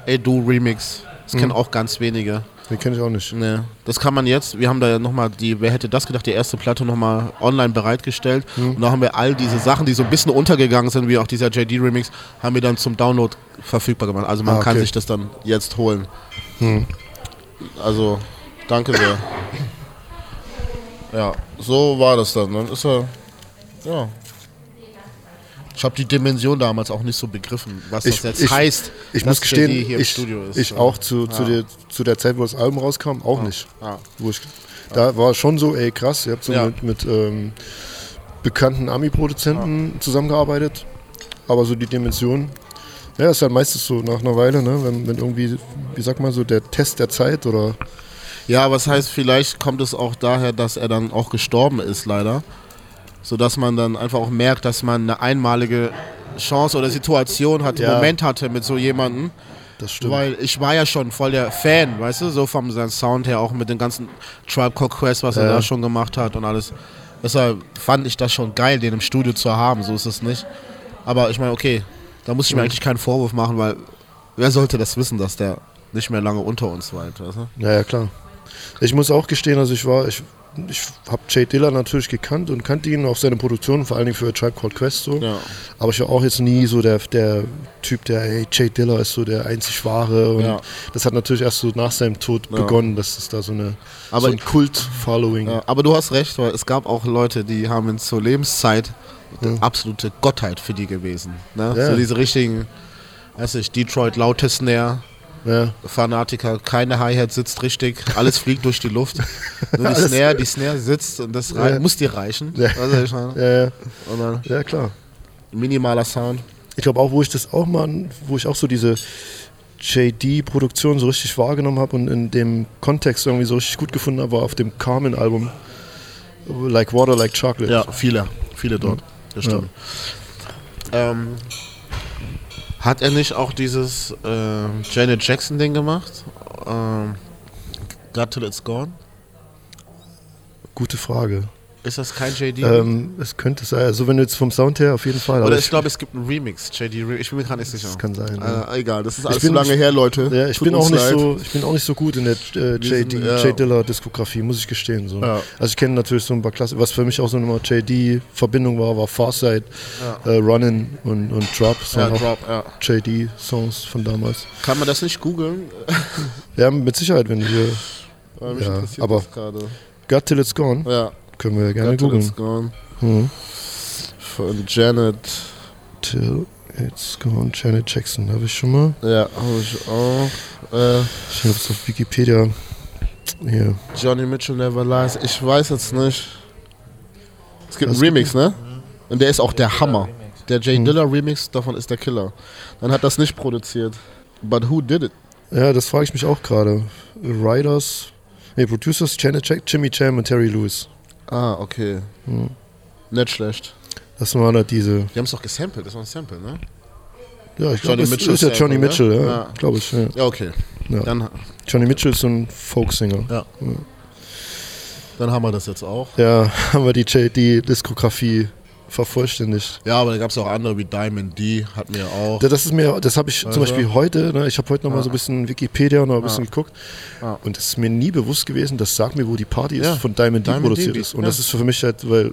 Ey, du Remix. Das kennen auch ganz wenige. Den kenne ich auch nicht. Ne, das kann man jetzt. Wir haben da ja nochmal die, wer hätte das gedacht, die erste Platte nochmal online bereitgestellt. Und da haben wir all diese Sachen, die so ein bisschen untergegangen sind, wie auch dieser JD-Remix, haben wir dann zum Download verfügbar gemacht. Also man Ah, kann okay. sich das dann jetzt holen. Also, danke sehr. Ja, so war das dann. Dann ist er, ja. Ich habe die Dimension damals auch nicht so begriffen, was das Ich- jetzt ich- heißt, Ich dass muss gestehen, ich, Studio ist. ich Ja. auch zu, zu, Ja. der, zu der Zeit, wo das Album rauskam, auch nicht. Ja. Wo ich, da war schon so, ey krass, ihr habt so Ja. mit, mit ähm, bekannten Ami-Produzenten zusammengearbeitet, aber so die Dimension, ja, ist halt meistens so nach einer Weile, ne, wenn, wenn irgendwie, wie sag mal so, der Test der Zeit oder Ja, was heißt, vielleicht kommt es auch daher, dass er dann auch gestorben ist, leider. Sodass man dann einfach auch merkt, dass man eine einmalige Chance oder Situation hatte, Ja. Moment hatte mit so jemandem. das stimmt. Weil ich war ja schon voll der Fan, weißt du, so vom seinem Sound her, auch mit dem ganzen Tribe Called Quest, was er Ja. da schon gemacht hat und alles. Deshalb fand ich das schon geil, den im Studio zu haben, so ist es nicht. Aber ich meine, okay, da muss ich mir eigentlich keinen Vorwurf machen, weil wer sollte das wissen, dass der nicht mehr lange unter uns weilt, weißt du? Ja, ja, klar. Ich muss auch gestehen, also ich war, ich ich habe Jay Diller natürlich gekannt und kannte ihn, auch seine Produktion, vor allen Dingen für A Tribe Called Quest so. Ja. Aber ich war auch jetzt nie so der, der Typ, der, hey, Jay Diller ist so der einzig wahre. Und Ja. das hat natürlich erst so nach seinem Tod begonnen, dass es da so, eine, Aber- so ein Kult-Following Ja, aber du hast recht, weil es gab auch Leute, die haben in zur Lebenszeit eine absolute Gottheit für die gewesen. Ne? Ja. So diese richtigen, weiß ich, Detroit laute Snare, Ja. Fanatiker, keine Hi-Hat sitzt richtig, alles fliegt durch die Luft. Nur die Snare, die Snare sitzt und das Ja. muss dir reichen. Ja. Weißt du? Ja, ja. Klar. minimaler Sound. Ich glaube auch, wo ich das auch mal, wo ich auch so diese JD-Produktion so richtig wahrgenommen habe und in dem Kontext irgendwie so richtig gut gefunden habe, war auf dem Carmen-Album. Like Water, Like Chocolate. Ja, viele, viele dort. Das stimmt. Ähm, hat er nicht auch dieses äh, Janet Jackson-Ding gemacht? Ähm, Got Till It's Gone? Gute Frage. Ist das kein JD? Ähm, es könnte sein, also wenn du jetzt vom Sound her auf jeden Fall. Oder aber ich glaube, es gibt einen Remix, JD Remix. Ich bin mir gerade nicht sicher. Das kann sein, ja. Äh, egal, das ist alles bin- zu lange her, Leute. Ja, ich Tut bin auch nicht leid. so, ich bin auch nicht so gut in der äh, JD, sind, ja. J Diller Diskografie, muss ich gestehen. So. Ja. Also ich kenne natürlich so ein paar Klasse, was für mich auch so eine JD Verbindung war, war Farsight, äh, Runnin und, und Drop, Ja, Drop, ja. JD Songs von damals. Kann man das nicht googeln? Ja, mit Sicherheit, wenn wir Ja, aber-. Got Till It's Gone, Ja, können wir gerne Got googeln. It's Gone. Mhm. Von Janet. Till It's Gone, Janet Jackson, habe ich schon mal. Ja, habe ich auch. Äh, Ich habe es auf Wikipedia. Hier. Johnny Mitchell Never Lies. Ich weiß jetzt nicht. Es gibt einen Was? Remix, ne? Und der ist auch der Hammer. Der Mhm. Jay Diller Remix davon ist der Killer. Dann hat das nicht produziert. But who did it? Ja, das frage ich mich auch gerade. Writers, nee, Producers, Janet Jack, Jimmy Jam und Terry Lewis. Ah, okay. Mhm. Nicht schlecht. Das waren da diese. Die haben es doch gesampelt. Das war ein Sample, ne? Ja, ich glaube, es Mitchell ist ja Johnny ne? Mitchell, ja, Ja. glaube ich. Ja. Ja, okay. Ja. Dann, Johnny Mitchell ist so ein Folksinger. ja. Dann haben wir das jetzt auch. Ja, haben wir die JD-Diskografie vervollständigt. Ja, aber da gab es auch andere wie Diamond D, hatten wir auch. Ja, Das ist mir, das habe ich zum Also? Beispiel heute, ne, ich habe heute noch mal so ein bisschen Wikipedia noch ein bisschen Ja. geguckt Ja. und es ist mir nie bewusst gewesen, das sagt mir, wo die Party ist, Ja. von Diamond D Diamond produziert D, ist. Und ja. das ist für mich halt, weil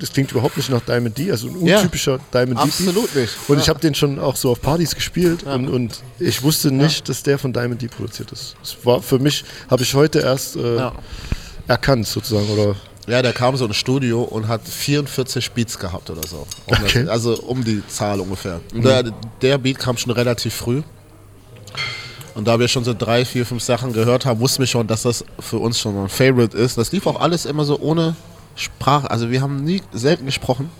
das klingt überhaupt nicht nach Diamond D, also ein Ja. untypischer Diamond D. Absolut nicht. Und Ja. ich habe den schon auch so auf Partys gespielt und, und ich wusste nicht, dass der von Diamond D produziert ist. Das war für mich, habe ich heute erst äh, Ja. erkannt sozusagen. Oder Ja, der kam so ins Studio und hat 44 Beats gehabt oder so. Um Okay. das, also um die Zahl ungefähr. Und der, der Beat kam schon relativ früh. Und da wir schon so drei, vier, fünf Sachen gehört haben, wussten wir schon, dass das für uns schon ein Favorite ist. Das lief auch alles immer so ohne Sprache. Also wir haben nie selten gesprochen.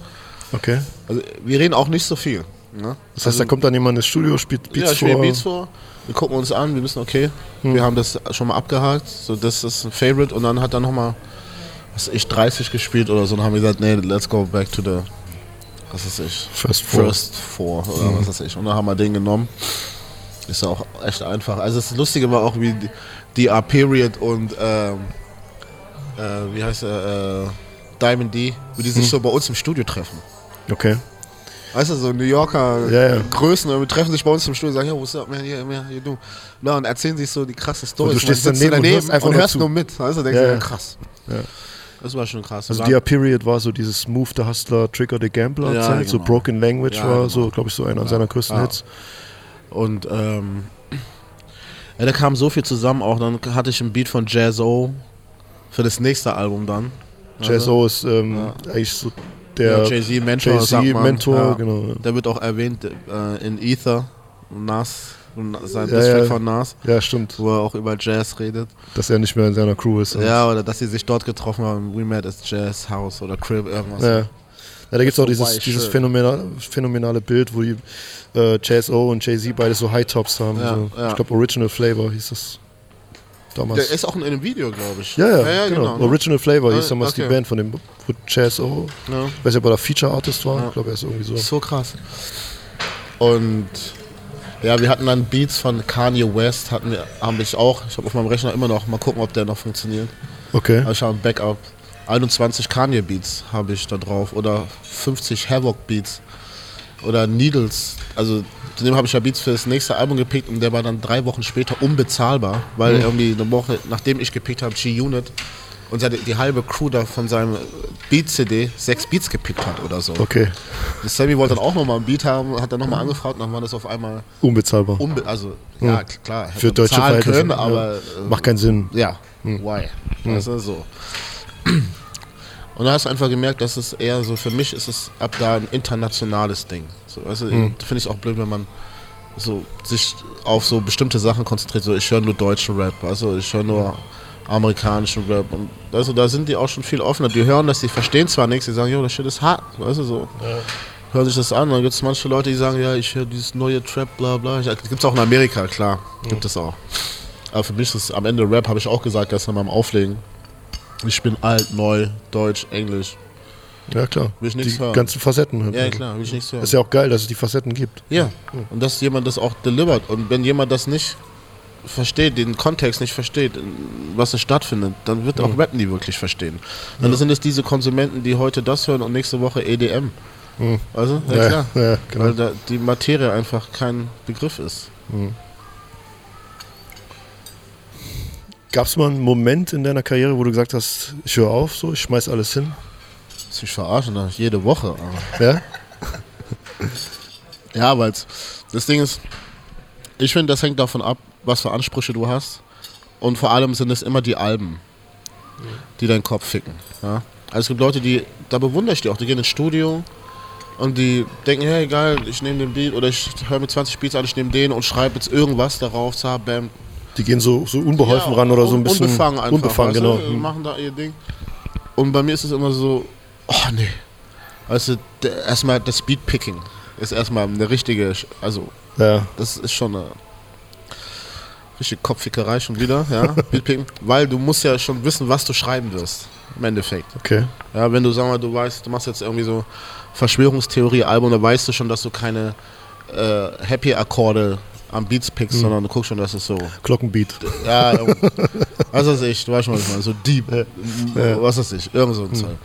okay. Also wir reden auch nicht so viel. Ne? Das heißt, da kommt dann jemand ins Studio, spielt Beats ja, vor. Beats vor. Wir gucken uns an, wir wissen, okay, wir haben das schon mal abgehakt. So, das ist ein Favorite. Und dann hat er nochmal, was ich, 30 gespielt oder so. Und haben gesagt, nee, let's go back to the, was weiß ich, First Four. First Four oder was weiß ich. Und dann haben wir den genommen. Ist ja auch echt einfach. Also das Lustige war auch, wie die, die R-Period und, ähm, äh, wie heißt er, äh, Diamond D, wie die sich so bei uns im Studio treffen. Okay. Weißt du, so New Yorker Ja, ja. Größen, und wir treffen sich bei uns im Studio und sagen, ja, what's up, man, hier, hier, hier, du. Na, und erzählen sich so die krasse Story. Und du stehst daneben und hörst einfach und nur hörst nur mit. Weißt du, denkst du, ja. krass. Ja. Das war schon krass. Also die Period war so dieses Move the Hustler, Trigger the Gambler Ja, Zeit, so genau. Broken Language Ja, war genau. so, glaube ich, so einer seiner größten Ja. Hits. Und ähm, ja, da kam so viel zusammen auch. Dann hatte ich ein Beat von Jazz O für das nächste Album dann. Jazz O ist ähm, eigentlich so der ja, Jay-Z Mentor, Jay-Z sagt man. Mentor, ja. genau. ja. Der wird auch erwähnt äh, in Ether, Nas, sein Ja, District ja. von Nas, Ja, stimmt, wo er auch über Jazz redet. dass er nicht mehr in seiner Crew ist. Ja, oder dass sie sich dort getroffen haben. We met at Jazz House oder Crib, irgendwas. Ja. Ja, da gibt es auch dieses, dieses phänomenale, phänomenale Bild, wo die äh, Jazz-O und Jay-Z beide so High-Tops haben. Ja, so. ja. Ich glaube, Original Flavor hieß das damals. Der ist auch in einem Video, glaube ich. ja, ja, genau. ne? Original Flavor hieß damals die okay. Band von dem wo Jazz-O. Ja. Ich weiß nicht, ob er da Feature-Artist war. Ja. Ich glaube, er ist irgendwie so. So krass. Und ja, wir hatten dann Beats von Kanye West, hatten wir, haben ich auch. Ich habe auf meinem Rechner immer noch. Mal gucken, ob der noch funktioniert. Okay. Aber ich habe ein Backup. 21 Kanye Beats habe ich da drauf. Oder 50 Havoc Beats. Oder Needles. Also zu dem habe ich ja Beats für das nächste Album gepickt und der war dann drei Wochen später unbezahlbar, weil irgendwie eine Woche, nachdem ich gepickt habe, G-Unit und seine, die halbe Crew da von seinem Beat-CD sechs Beats gepickt hat oder so. Okay, Und Sammy wollte dann auch nochmal ein Beat haben, hat dann nochmal angefragt und dann war das auf einmal unbezahlbar. unbe also, ja, klar, hätte Für deutsche Verhältnisse. können, aber ja. äh, Macht keinen Sinn. ja, why? Weißt du, so. Und da hast du einfach gemerkt, dass es eher so, für mich ist es ab da ein internationales Ding. So, weißt du, finde ich es auch blöd, wenn man so sich auf so bestimmte Sachen konzentriert. So, ich höre nur deutschen Rap, also ich höre nur amerikanischen Rap. Und also da sind die auch schon viel offener. Die hören das, die verstehen zwar nichts, die sagen, jo, das Shit ist hart, weißt du, so. Hören sich das an, dann gibt es manche Leute, die sagen, ja, ich höre dieses neue Trap, bla bla. Gibt es auch in Amerika, klar, gibt es auch. Aber für mich ist am Ende Rap, habe ich auch gesagt gestern beim Auflegen. Ich bin alt, neu, deutsch, englisch. Ja, klar. Will ich die nichts hören. ganzen Facetten. Ja, klar, will ich nichts hören. Ist ja auch geil, dass es die Facetten gibt. Ja, und dass jemand das auch delivert. Und wenn jemand das nicht versteht, den Kontext nicht versteht, was da stattfindet, dann wird auch Rap nie wirklich verstehen. Dann sind es diese Konsumenten, die heute das hören und nächste Woche EDM. Also, ja, Ja, klar. ja, genau. Weil da die Materie einfach kein Begriff ist. Gab es mal einen Moment in deiner Karriere, wo du gesagt hast, ich höre auf, so, ich schmeiß alles hin? Das ist verarschen, ne? jede Woche. Aber. Ja? Ja, weil das Ding ist, ich finde, das hängt davon ab, was für Ansprüche du hast. Und vor allem sind es immer die Alben, die deinen Kopf ficken. Ja? Also es gibt Leute, die, da bewundere ich die auch, die gehen ins Studio und die denken, hey geil, ich nehme den Beat oder ich höre mir 20 Beats an, ich nehme den und schreibe jetzt irgendwas darauf, zah, bam. Die gehen so, so unbeholfen ran oder so ein bisschen. Unbefangen einfach. Unbefangen, genau. Du, machen da ihr Ding. Und bei mir ist es immer so, oh nee. Also erstmal das Beatpicking ist erstmal eine richtige, also Ja, das ist schon eine richtige Kopffickerei schon wieder, ja, weil du musst ja schon wissen, was du schreiben wirst, im Endeffekt. okay. Ja, wenn du, sag mal, du weißt, du machst jetzt irgendwie so Verschwörungstheorie-Album, da weißt du schon, dass du keine äh, Happy-Akkorde am Beats pickst, sondern du guckst schon, dass es so, Glockenbeat. ja, was weiß ich, du weißt schon, was ich meine, so deep, was weiß ich, irgend so ein Zeug.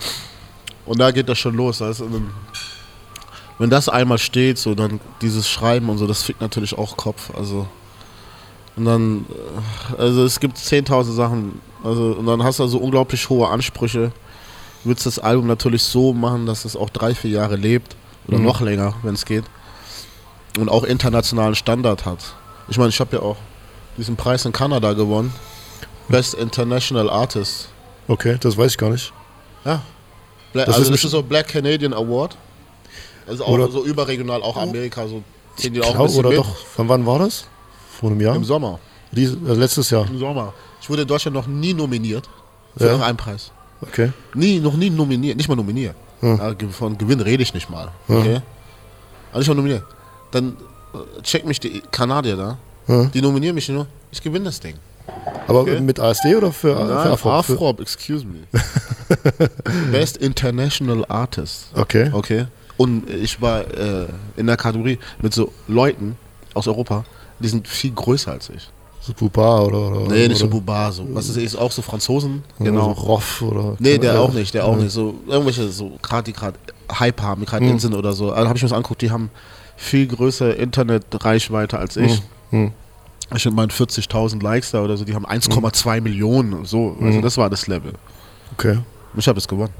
Und da geht das schon los, dann, wenn das einmal steht, so dann dieses Schreiben und so, das fickt natürlich auch Kopf, also und dann, äh, also es gibt 10.000 Sachen, also und dann hast du so unglaublich hohe Ansprüche, du willst das Album natürlich so machen, dass es auch drei, vier Jahre lebt oder noch länger, wenn es geht und auch internationalen Standard hat. Ich meine, ich habe ja auch diesen Preis in Kanada gewonnen, Best International Artist. Okay, das weiß ich gar nicht. Ja. Bla Das also ist das ist so Black Canadian Award. Also auch Oder- so überregional, auch Amerika, so ziehen die auch ein bisschen oder mit. doch, wann, wann war das? Vor einem Jahr? Im Sommer. Dies, äh, letztes Jahr. Im Sommer. Ich wurde in Deutschland noch nie nominiert für Ja. irgendeinen Preis. Okay. Nie, noch nie nominiert, nicht mal nominiert. Ja, von Gewinn rede ich nicht mal. Okay? Also nicht mal nominiert. Dann äh, check mich die Kanadier da. Die nominieren mich nur, ich gewinne das Ding. Aber Okay. mit ASD oder für, für Nein, Afro? Für, Afrop, excuse me. Best International Artist. okay. Okay. Und ich war äh, in der Kategorie mit so Leuten aus Europa, die sind viel größer als ich. So Pupa oder, oder Nee, nicht so oder, Bubar, so. Was ist, ist auch so Franzosen? Genau. So Roff oder. Nee, der Ja. auch nicht, der auch nicht. So irgendwelche, so gerade die gerade Hype haben, die gerade in sind oder so. Also habe ich mir das angeguckt, die haben viel größere Internetreichweite als ich. Ich mit meinen 40.000 Likes da oder so, die haben 1,2 Millionen und so. Also das war das Level. Okay. Ich habe es gewonnen.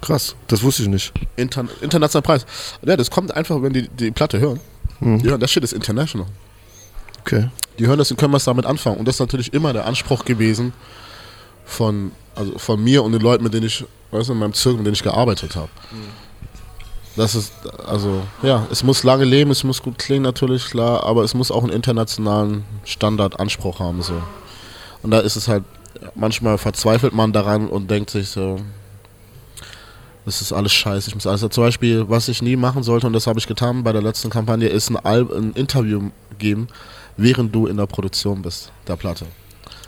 Krass, das wusste ich nicht. Inter internationaler Preis. Ja, das kommt einfach, wenn die die Platte hören. Die hören, das Shit ist international. Okay. Die hören das und können was damit anfangen. Und das ist natürlich immer der Anspruch gewesen von, also von mir und den Leuten, mit denen ich, weißt du, in meinem Zirkel, mit denen ich gearbeitet habe. Das ist, also, ja, es muss lange leben, es muss gut klingen, natürlich, klar, aber es muss auch einen internationalen Standardanspruch haben, so. Und da ist es halt, manchmal verzweifelt man daran und denkt sich so, das ist alles scheiße. Ich muss alles, zum Beispiel, was ich nie machen sollte, und das habe ich getan bei der letzten Kampagne, ist ein, Al ein Interview geben, während du in der Produktion bist, der Platte.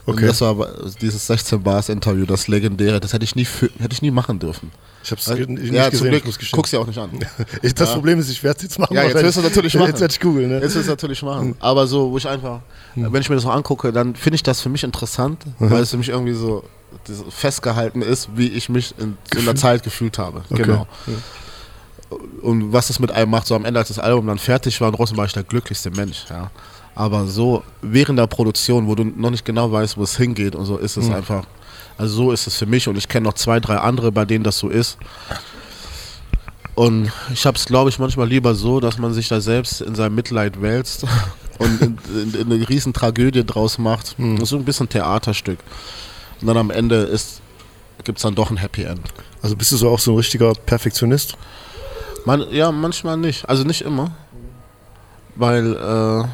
Und Okay. das war dieses 16 Bars Interview, das legendäre, das hätte ich nie, hätte ich nie machen dürfen. Ich hab's ge- nicht ja, zum gesehen, Glück, ich guck's ja auch nicht an. Ich, das Problem ist, ich werde es jetzt machen. Ja, jetzt wirst du natürlich machen. Jetzt werde ich googeln, ne? Jetzt ich es natürlich machen. Aber so, wo ich einfach, wenn ich mir das noch angucke, dann finde ich das für mich interessant, weil es für mich irgendwie so festgehalten ist, wie ich mich in, in der Zeit gefühlt habe. Okay. Genau. und was das mit einem macht, so am Ende, als das Album dann fertig war, draußen war ich der glücklichste Mensch, ja. Aber so während der Produktion, wo du noch nicht genau weißt, wo es hingeht und so, ist es einfach, also so ist es für mich und ich kenne noch zwei, drei andere, bei denen das so ist. Und ich habe es, glaube ich, manchmal lieber so, dass man sich da selbst in seinem Mitleid wälzt und in, in, in eine riesen Tragödie draus macht. Das ist so ein bisschen Theaterstück. Und dann am Ende gibt es dann doch ein Happy End. Also bist du so auch so ein richtiger Perfektionist? Man, ja, manchmal nicht. Also nicht immer. Weil äh,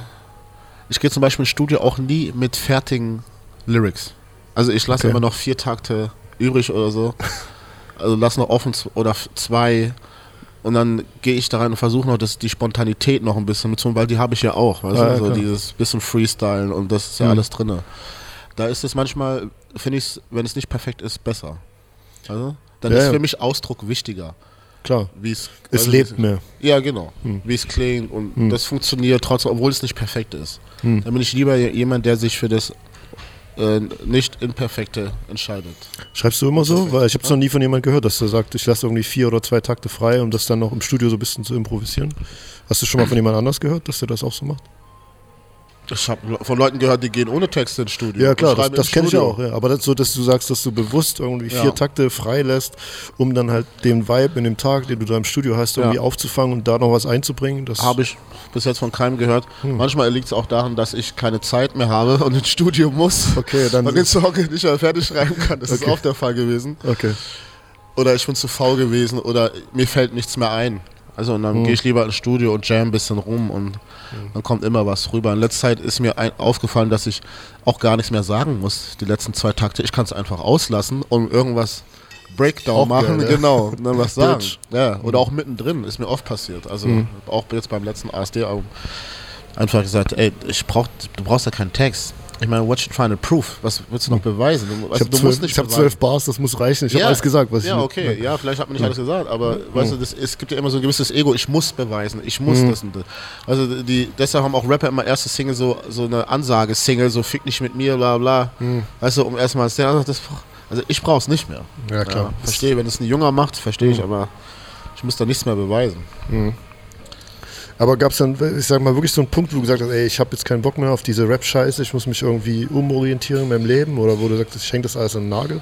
ich gehe zum Beispiel ins Studio auch nie mit fertigen Lyrics. Also ich lasse Okay. immer noch vier Takte übrig oder so. Also lass noch offen oder zwei. Und dann gehe ich da rein und versuche noch das, die Spontanität noch ein bisschen mitzunehmen, weil die habe ich ja auch. Weißt Ja, du? ja, dieses bisschen Freestylen und das ist ja Mhm. alles drin. Da ist es manchmal, finde ich, wenn es nicht perfekt ist, besser. Also, dann Ja, ist für mich Ausdruck wichtiger. Klar. Wie es, Es also lebt mehr. ja, genau. Hm. Wie es klingt und das funktioniert trotzdem, obwohl es nicht perfekt ist. Dann bin ich lieber jemand, der sich für das äh, nicht Imperfekte entscheidet. Schreibst du immer so? Weil ich habe es noch nie von jemandem gehört, dass der sagt, ich lasse irgendwie vier oder zwei Takte frei, um das dann noch im Studio so ein bisschen zu improvisieren. Hast du schon mal von jemand anders gehört, dass der das auch so macht? Ich habe von Leuten gehört, die gehen ohne Texte ins Studio. Ja klar, das, das kenne ich auch. Ja. Aber das so, dass du sagst, dass du bewusst irgendwie vier Ja. Takte frei lässt, um dann halt den Vibe in dem Tag, den du da im Studio hast, irgendwie Ja. aufzufangen und da noch was einzubringen. Das Habe ich bis jetzt von keinem gehört. Hm. Manchmal liegt es auch daran, dass ich keine Zeit mehr habe und ins Studio muss. Okay, dann- und den Song nicht mehr fertig schreiben kann. Das ist Okay. auch der Fall gewesen. Okay. Oder ich bin zu faul gewesen oder mir fällt nichts mehr ein. Also und dann Hm. gehe ich lieber ins Studio und jam ein bisschen rum und dann kommt immer was rüber. In letzter Zeit ist mir aufgefallen, dass ich auch gar nichts mehr sagen muss, die letzten zwei Takte. Ich kann es einfach auslassen und irgendwas Breakdown Auch machen, geil, genau, und dann was sagen. Ja, oder auch mittendrin, ist mir oft passiert. Also Mhm. auch jetzt beim letzten ASD-Album einfach gesagt, ey, ich brauch, du brauchst ja keinen Text. Ich meine, what should final proof? Was willst du noch beweisen? Du, Ich also, habe du zwölf, ich hab zwölf Bars, das muss reichen. Ich habe Ja. alles gesagt, was Ja, ich okay, ja, vielleicht hat man nicht alles gesagt, aber weißt du, das, es gibt ja immer so ein gewisses Ego, ich muss beweisen, ich muss Mhm. das und das. Also die, deshalb haben auch Rapper immer erste Single so, so eine Ansage-Single, so fick nicht mit mir, bla bla. Weißt du, um erstmal das, das also ich brauch's nicht mehr. Mhm. Ja, klar. verstehe, wenn es ein Junger macht, verstehe ich, aber ich muss da nichts mehr beweisen. Aber gab es dann, ich sag mal, wirklich so einen Punkt, wo du gesagt hast, ey, ich habe jetzt keinen Bock mehr auf diese Rap-Scheiße, ich muss mich irgendwie umorientieren in meinem Leben oder wo du sagst, ich hänge das alles an den Nagel?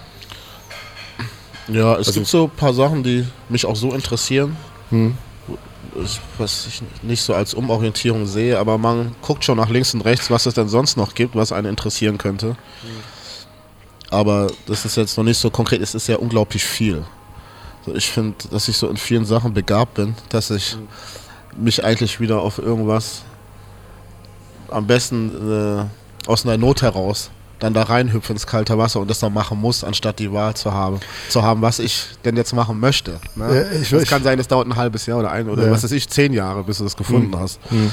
Ja, es Also- gibt so ein paar Sachen, die mich auch so interessieren, Hm. ich- was ich nicht so als Umorientierung sehe, aber man guckt schon nach links und rechts, was es denn sonst noch gibt, was einen interessieren könnte. Aber das ist jetzt noch nicht so konkret, es ist ja unglaublich viel. Ich finde, dass ich so in vielen Sachen begabt bin, dass ich mich eigentlich wieder auf irgendwas am besten äh, aus einer Not heraus dann da reinhüpfe ins kalte Wasser und das dann machen muss, anstatt die Wahl zu haben, zu haben, was ich denn jetzt machen möchte. Ne? Es kann sein, es dauert ein halbes Jahr oder ein oder Ja. was weiß ich, zehn Jahre, bis du das gefunden hast. Hm.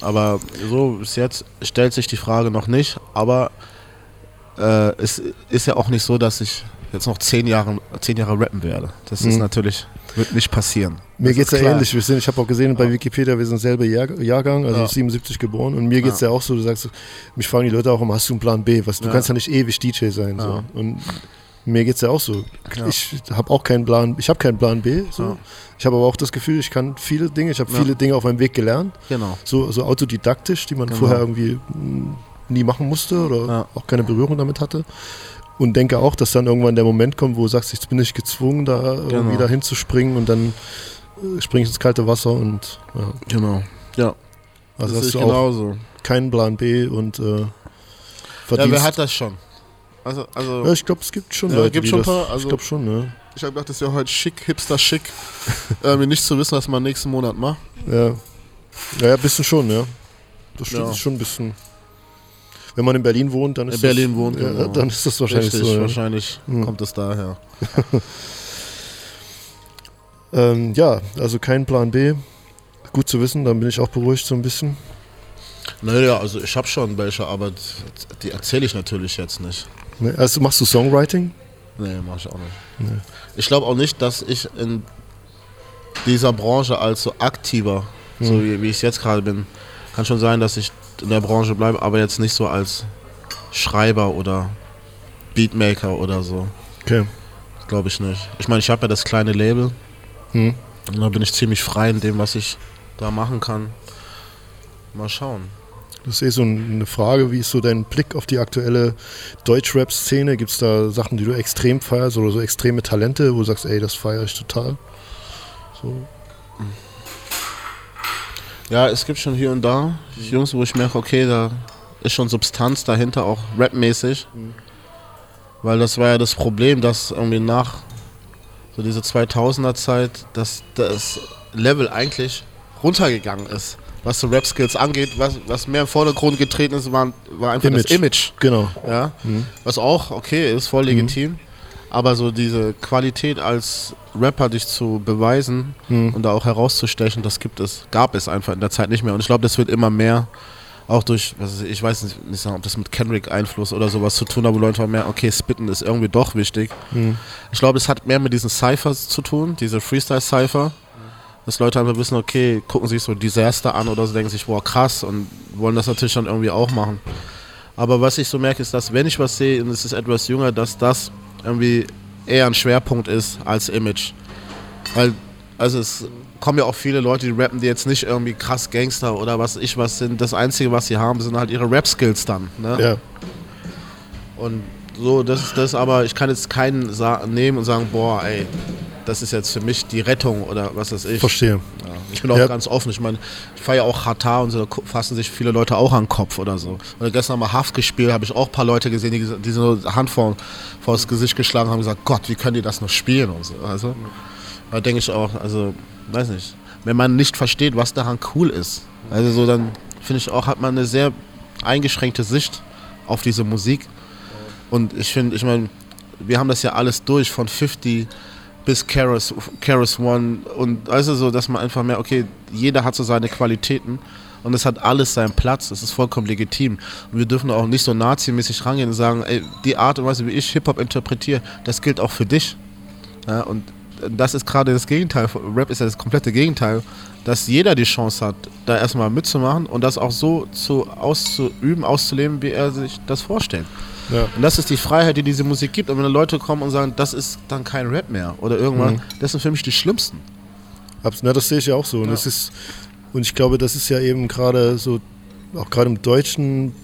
Aber so bis jetzt stellt sich die Frage noch nicht. Aber äh, es ist ja auch nicht so, dass ich jetzt noch zehn Jahre, zehn Jahre rappen werde. Das ist Mhm. natürlich, wird nicht passieren. Mir geht's ist ja ähnlich. Wir sind, ich habe auch gesehen bei Wikipedia, wir sind selber Jahr, Jahrgang, also Ja. 77 geboren. Und mir geht's ja. auch so, du sagst, mich fragen die Leute auch immer, hast du einen Plan B? Was, du Ja. kannst ja nicht ewig DJ sein. So. Ja. Und mir geht's ja auch so. Ja. Ich habe auch keinen Plan, ich habe keinen Plan B. So. Ja. Ich habe aber auch das Gefühl, ich kann viele Dinge, ich habe Ja. viele Dinge auf meinem Weg gelernt. Genau. So, so autodidaktisch, die man Genau. vorher irgendwie mh, nie machen musste oder Ja. auch keine Berührung damit hatte. Und denke auch, dass dann irgendwann der Moment kommt, wo du sagst, jetzt bin ich gezwungen, da irgendwie Genau. dahin zu springen und dann äh, springe ich ins kalte Wasser und ja. Genau. Ja, Also das hast ist du auch genauso. keinen Plan B und äh, Ja, verdienst. wer hat das schon? Also, also ja, ich glaube, es gibt schon Ja, Leute, gibt schon das, ein paar, also- ich glaube schon, ne? ich habe gedacht, das ist ja heute schick, hipster schick, äh, mir nicht zu wissen, was man nächsten Monat macht. Ja. Ja, ja, ein bisschen schon, ja. Das stimmt, Ja. ist schon ein bisschen. Wenn man in Berlin wohnt, dann ist In Berlin das, wohnt, ja, genau. dann ist das wahrscheinlich Richtig, so. Ja. wahrscheinlich Hm. kommt es daher. Ähm, ja, also kein Plan B. Gut zu wissen, dann bin ich auch beruhigt so ein bisschen. Naja, also ich habe schon welche, aber die erzähle ich natürlich jetzt nicht. Also machst du Songwriting? Nee, mach ich auch nicht. Ich glaube auch nicht, dass ich in dieser Branche als so aktiver, so wie, wie ich es jetzt gerade bin, kann schon sein, dass ich in der Branche bleibe, aber jetzt nicht so als Schreiber oder Beatmaker oder so. Okay. Glaube ich nicht. Ich meine, ich habe ja das kleine Label. Hm. Und da bin ich ziemlich frei in dem, was ich da machen kann. Mal schauen. Das ist eh so eine Frage, wie ist so dein Blick auf die aktuelle Deutschrap-Szene? Gibt es da Sachen, die du extrem feierst oder so extreme Talente, wo du sagst, ey, das feiere ich total? So. Ja, es gibt schon hier und da Jungs, wo ich merke, okay, da ist schon Substanz dahinter, auch rapmäßig. Weil das war ja das Problem, dass irgendwie nach so diese 2000er Zeit, dass das Level eigentlich runtergegangen ist. Was so Rap-Skills angeht, was, was mehr im Vordergrund getreten ist, war, war einfach das Image. Genau. Ja, was auch okay ist, voll legitim. Aber so diese Qualität als Rapper dich zu beweisen und da auch herauszustechen, das gibt es, gab es einfach in der Zeit nicht mehr. Und ich glaube, das wird immer mehr, auch durch, weiß ich, weiß nicht, nicht sagen, ob das mit Kendrick-Einfluss oder sowas zu tun hat, wo Leute einfach mehr, okay, Spitten ist irgendwie doch wichtig. Ich glaube, es hat mehr mit diesen Cyphers zu tun, diese Freestyle-Cypher. Dass Leute einfach wissen, okay, gucken sich so Disaster an oder so, denken sich, boah, krass und wollen das natürlich dann irgendwie auch machen. Aber was ich so merke, ist, dass wenn ich was sehe und es ist etwas jünger, dass das irgendwie eher ein Schwerpunkt ist als Image. Weil, also es kommen ja auch viele Leute, die rappen, die jetzt nicht irgendwie krass Gangster oder was ich was sind. Das Einzige, was sie haben, sind halt ihre Rap-Skills dann. Ne? Ja. Und so, das ist das, aber ich kann jetzt keinen nehmen und sagen, boah, ey, das ist jetzt für mich die Rettung oder was weiß ich. Verstehe. Ja, ich bin auch Ja. ganz offen. Ich meine, ich feiere ja auch Hata und so, da fassen sich viele Leute auch an den Kopf oder so. Oder gestern mal Haft gespielt, habe ich auch ein paar Leute gesehen, die, die so Hand vor, vor das Gesicht geschlagen haben und gesagt, Gott, wie können die das noch spielen und so. Also, da denke ich auch, also, weiß nicht, wenn man nicht versteht, was daran cool ist, also so, dann finde ich auch, hat man eine sehr eingeschränkte Sicht auf diese Musik. Und ich finde, ich meine, wir haben das ja alles durch, von 50 bis Keras, Keras One und also so, dass man einfach mehr, okay, jeder hat so seine Qualitäten und es hat alles seinen Platz, es ist vollkommen legitim. Und wir dürfen auch nicht so nazimäßig rangehen und sagen, ey, die Art und Weise, wie ich Hip-Hop interpretiere, das gilt auch für dich. Ja, und das ist gerade das Gegenteil. Rap ist ja das komplette Gegenteil, dass jeder die Chance hat, da erstmal mitzumachen und das auch so zu auszuüben, auszuleben, wie er sich das vorstellt. Ja. Und das ist die Freiheit, die diese Musik gibt. Und wenn Leute kommen und sagen, das ist dann kein Rap mehr oder irgendwas, Mhm. das sind für mich die schlimmsten. Na, das sehe ich ja auch so. Und, das ist, und ich glaube, das ist ja eben gerade so, auch gerade im deutschen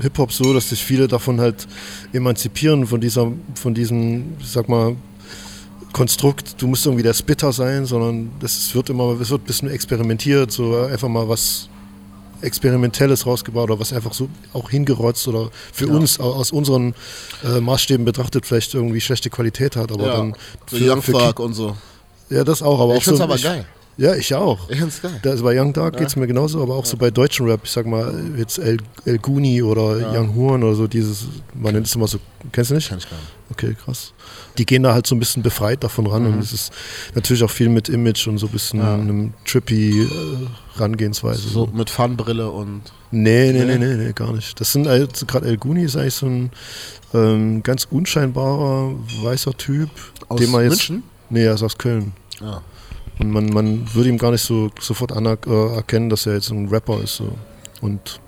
Hip-Hop so, dass sich viele davon halt emanzipieren, von dieser, von diesem, ich sag mal, Konstrukt, du musst irgendwie der Spitter sein, sondern das wird immer, es wird ein bisschen experimentiert, so einfach mal was Experimentelles rausgebaut oder was einfach so auch hingerotzt oder für uns au- aus unseren äh, Maßstäben betrachtet vielleicht irgendwie schlechte Qualität hat, aber dann so Young Thug und so. ja, das auch, aber Ich auch so. aber geil. Ja, ich auch. Ich find's geil. Da, also bei Young Dark geht es mir genauso, aber auch so bei deutschen Rap, ich sag mal, jetzt El, El Guni oder Young Horn oder so, dieses, man nennt es immer so, kennst du nicht? Kenn ich gar nicht. Okay, krass. Die gehen da halt so ein bisschen befreit davon ran und es ist natürlich auch viel mit Image und so ein bisschen einem trippy äh, Rangehensweise. So mit Funbrille und. Nee, nee, nee, nee, nee, gar nicht. Das sind also gerade El Guni ist eigentlich so ein ähm, ganz unscheinbarer weißer Typ, Aus den man jetzt. München? Nee, er ist aus Köln. Ja. Und man, man würde ihm gar nicht so sofort aner äh, erkennen, dass er jetzt ein Rapper ist. So. Und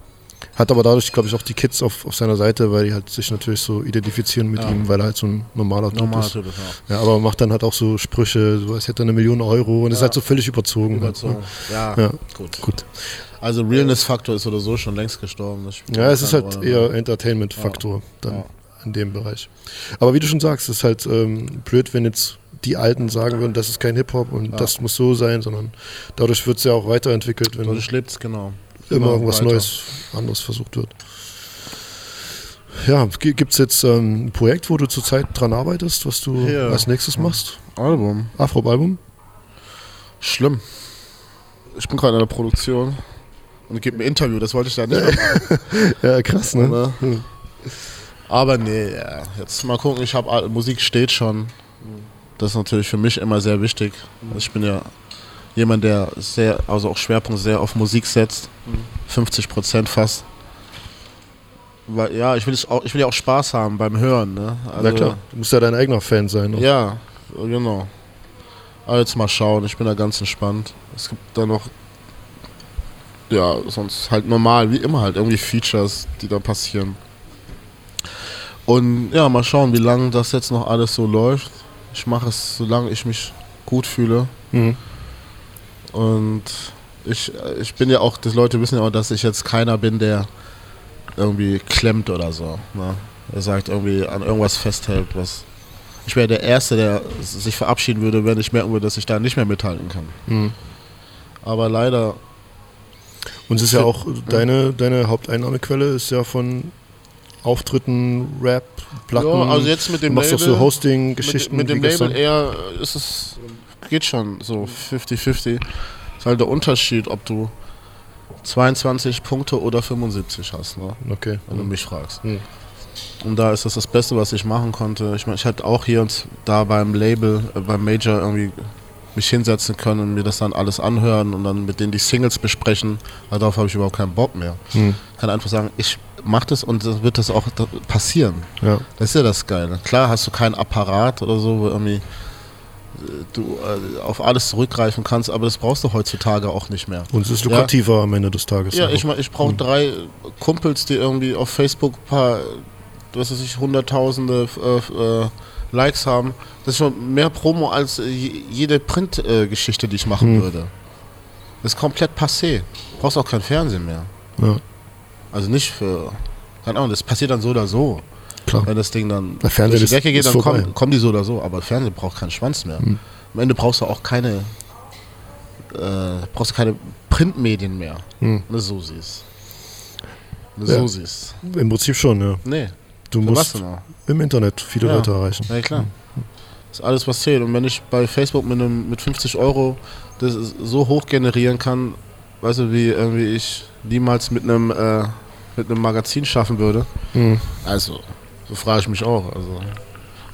hat aber dadurch, glaube ich, auch die Kids auf, auf seiner Seite, weil die halt sich natürlich so identifizieren mit Ja. ihm, weil er halt so ein normaler Typ Normal ist. Typ, ja. Ja, aber macht dann halt auch so Sprüche, so als hätte er eine Million Euro und ist halt so völlig überzogen. Überzogen. Halt, Ja, ne? ja, gut. gut. Also Realness-Faktor ist oder so schon längst gestorben. Ja, es ist halt Rolle eher mehr. Entertainment-Faktor dann Ja. in dem Bereich. Aber wie du schon sagst, es ist halt ähm, blöd, wenn jetzt die Alten sagen würden, das ist kein Hip-Hop und das muss so sein, sondern dadurch wird es ja auch weiterentwickelt, wenn Dadurch lebt's, genau. immer irgendwas weiter. Neues, anderes versucht wird. Ja, gibt es jetzt ähm, ein Projekt, wo du zurzeit dran arbeitest, was du Ja. als nächstes machst? Album. Afro-Album? Schlimm. Ich bin gerade in der Produktion und gebe ein Interview, das wollte ich da nicht. Ja, krass, ne? Aber, nee, ja. jetzt mal gucken, ich habe Musik steht schon. Das ist natürlich für mich immer sehr wichtig. Ich bin ja jemand, der sehr, also auch Schwerpunkt sehr auf Musik setzt. 50 Prozent fast. Weil, ja, ich will, auch, ich will ja auch Spaß haben beim Hören. Ne? Also, Na klar, du musst ja dein eigener Fan sein. Ne? Ja, genau. Aber jetzt mal schauen, ich bin da ganz entspannt. Es gibt da noch, ja, sonst halt normal, wie immer halt, irgendwie Features, die da passieren. Und ja, mal schauen, wie lange das jetzt noch alles so läuft. Ich mache es, solange ich mich gut fühle. Mhm. Und ich, ich bin ja auch, die Leute wissen ja auch, dass ich jetzt keiner bin, der irgendwie klemmt oder so. Ne? Er sagt irgendwie an irgendwas festhält, was. Ich wäre der Erste, der sich verabschieden würde, wenn ich merken würde, dass ich da nicht mehr mithalten kann. Mhm. Aber leider, Und es ist ja auch deine, deine Haupteinnahmequelle ist ja von Auftritten, Rap, Platten. Ja, also jetzt mit dem du machst doch Label- so Hosting-Geschichten. mit, mit dem wie gestern. Label eher ist es, geht schon so 50-50. Ist halt der Unterschied, ob du 22 Punkte oder 75 hast, ne? Okay. wenn du mich fragst. Mhm. Und da ist das das Beste, was ich machen konnte. Ich meine, ich hätte auch hier und da beim Label, äh, beim Major irgendwie mich hinsetzen können und mir das dann alles anhören und dann mit denen die Singles besprechen. Darauf habe ich überhaupt keinen Bock mehr. Mhm. Ich kann einfach sagen, ich mache das und dann wird das auch passieren. Ja. Das ist ja das Geile. Klar hast du keinen Apparat oder so, wo irgendwie äh, du äh, auf alles zurückgreifen kannst, aber das brauchst du heutzutage auch nicht mehr. Und es ist Ja. lukrativer am Ende des Tages. Ja, auch. ich, ich brauche drei Kumpels, die irgendwie auf Facebook ein paar, was weiß ich, hunderttausende äh, äh, Likes haben. Das ist schon mehr Promo als je- jede Print-Geschichte, äh, die ich machen Hm. würde. Das ist komplett passé. Du brauchst auch kein Fernsehen mehr. Ja, Also nicht für, keine Ahnung, das passiert dann so oder so. klar. Wenn das Ding dann Der Fernseher durch die Decke geht, dann kommen, kommen die so oder so. Aber Fernsehen braucht keinen Schwanz mehr. Hm. Am Ende brauchst du auch keine, äh, brauchst du keine Printmedien mehr. Hm. Wenn du so siehst. Wenn du Ja. so siehst. Im Prinzip schon, ja. Nee, Du für musst im Internet viele Ja. Leute erreichen. Ja, klar. Das ist alles, was zählt. Und wenn ich bei Facebook mit, einem, mit 50 Euro das so hoch generieren kann, weißt du, wie irgendwie ich niemals mit einem, äh, mit einem Magazin schaffen würde. Mhm. Also, so frage ich mich auch. Also.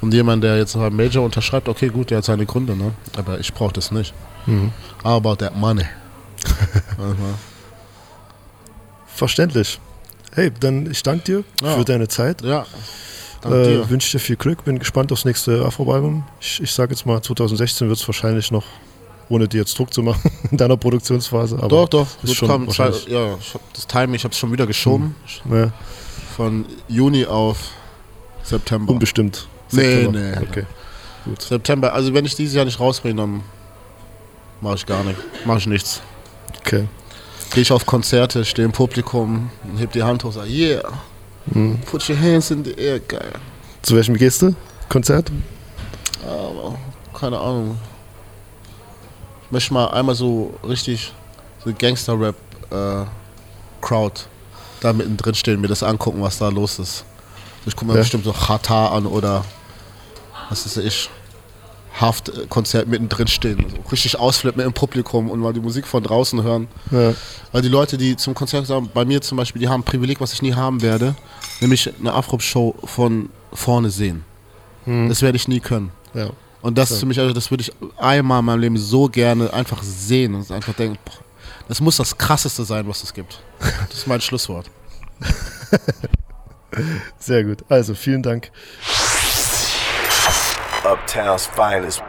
Und jemand, der jetzt beim Major unterschreibt, okay, gut, der hat seine Gründe, ne? Aber ich brauche das nicht. Mhm. How about that money? Verständlich. Hey, dann ich danke dir Ja. für deine Zeit. ja. Äh, Wünsche dir viel Glück. Bin gespannt aufs nächste Afro-Album. Ich, ich sage jetzt mal, 2016 wird es wahrscheinlich noch, ohne dir jetzt Druck zu machen, in deiner Produktionsphase. Aber Doch, doch. ist schon wahrscheinlich- ja, ich hab das Timing, ich habe es schon wieder geschoben. Ja, Von Juni auf September. unbestimmt. Nee, September. nee. Okay. Gut. September. Also wenn ich dieses Jahr nicht rausbringe, dann mache ich gar nichts. Mache ich nichts. okay. Gehe ich auf Konzerte, stehe im Publikum, heb die Hand hoch, sage, yeah, Mhm. put your hands in the air, geil. Zu welchem gehst du? Konzert? Aber keine Ahnung. Ich möchte mal einmal so richtig so Gangster-Rap äh, da mittendrin stehen, mir das angucken, was da los ist. Ich gucke mir Ja. bestimmt so Chata an oder was ist ich? Haft-Konzert mittendrin stehen. So richtig ausflippen im Publikum und mal die Musik von draußen hören. Ja. Weil die Leute, die zum Konzert sagen, bei mir zum Beispiel, die haben ein Privileg, was ich nie haben werde, nämlich eine Afro-Show von vorne sehen. Das werde ich nie können. ja. Und das ist für mich, also das würde ich einmal in meinem Leben so gerne einfach sehen und einfach denken, boah, das muss das krasseste sein, was es gibt. Das ist mein Schlusswort. Sehr gut. Also, vielen Dank. Uptown's finest.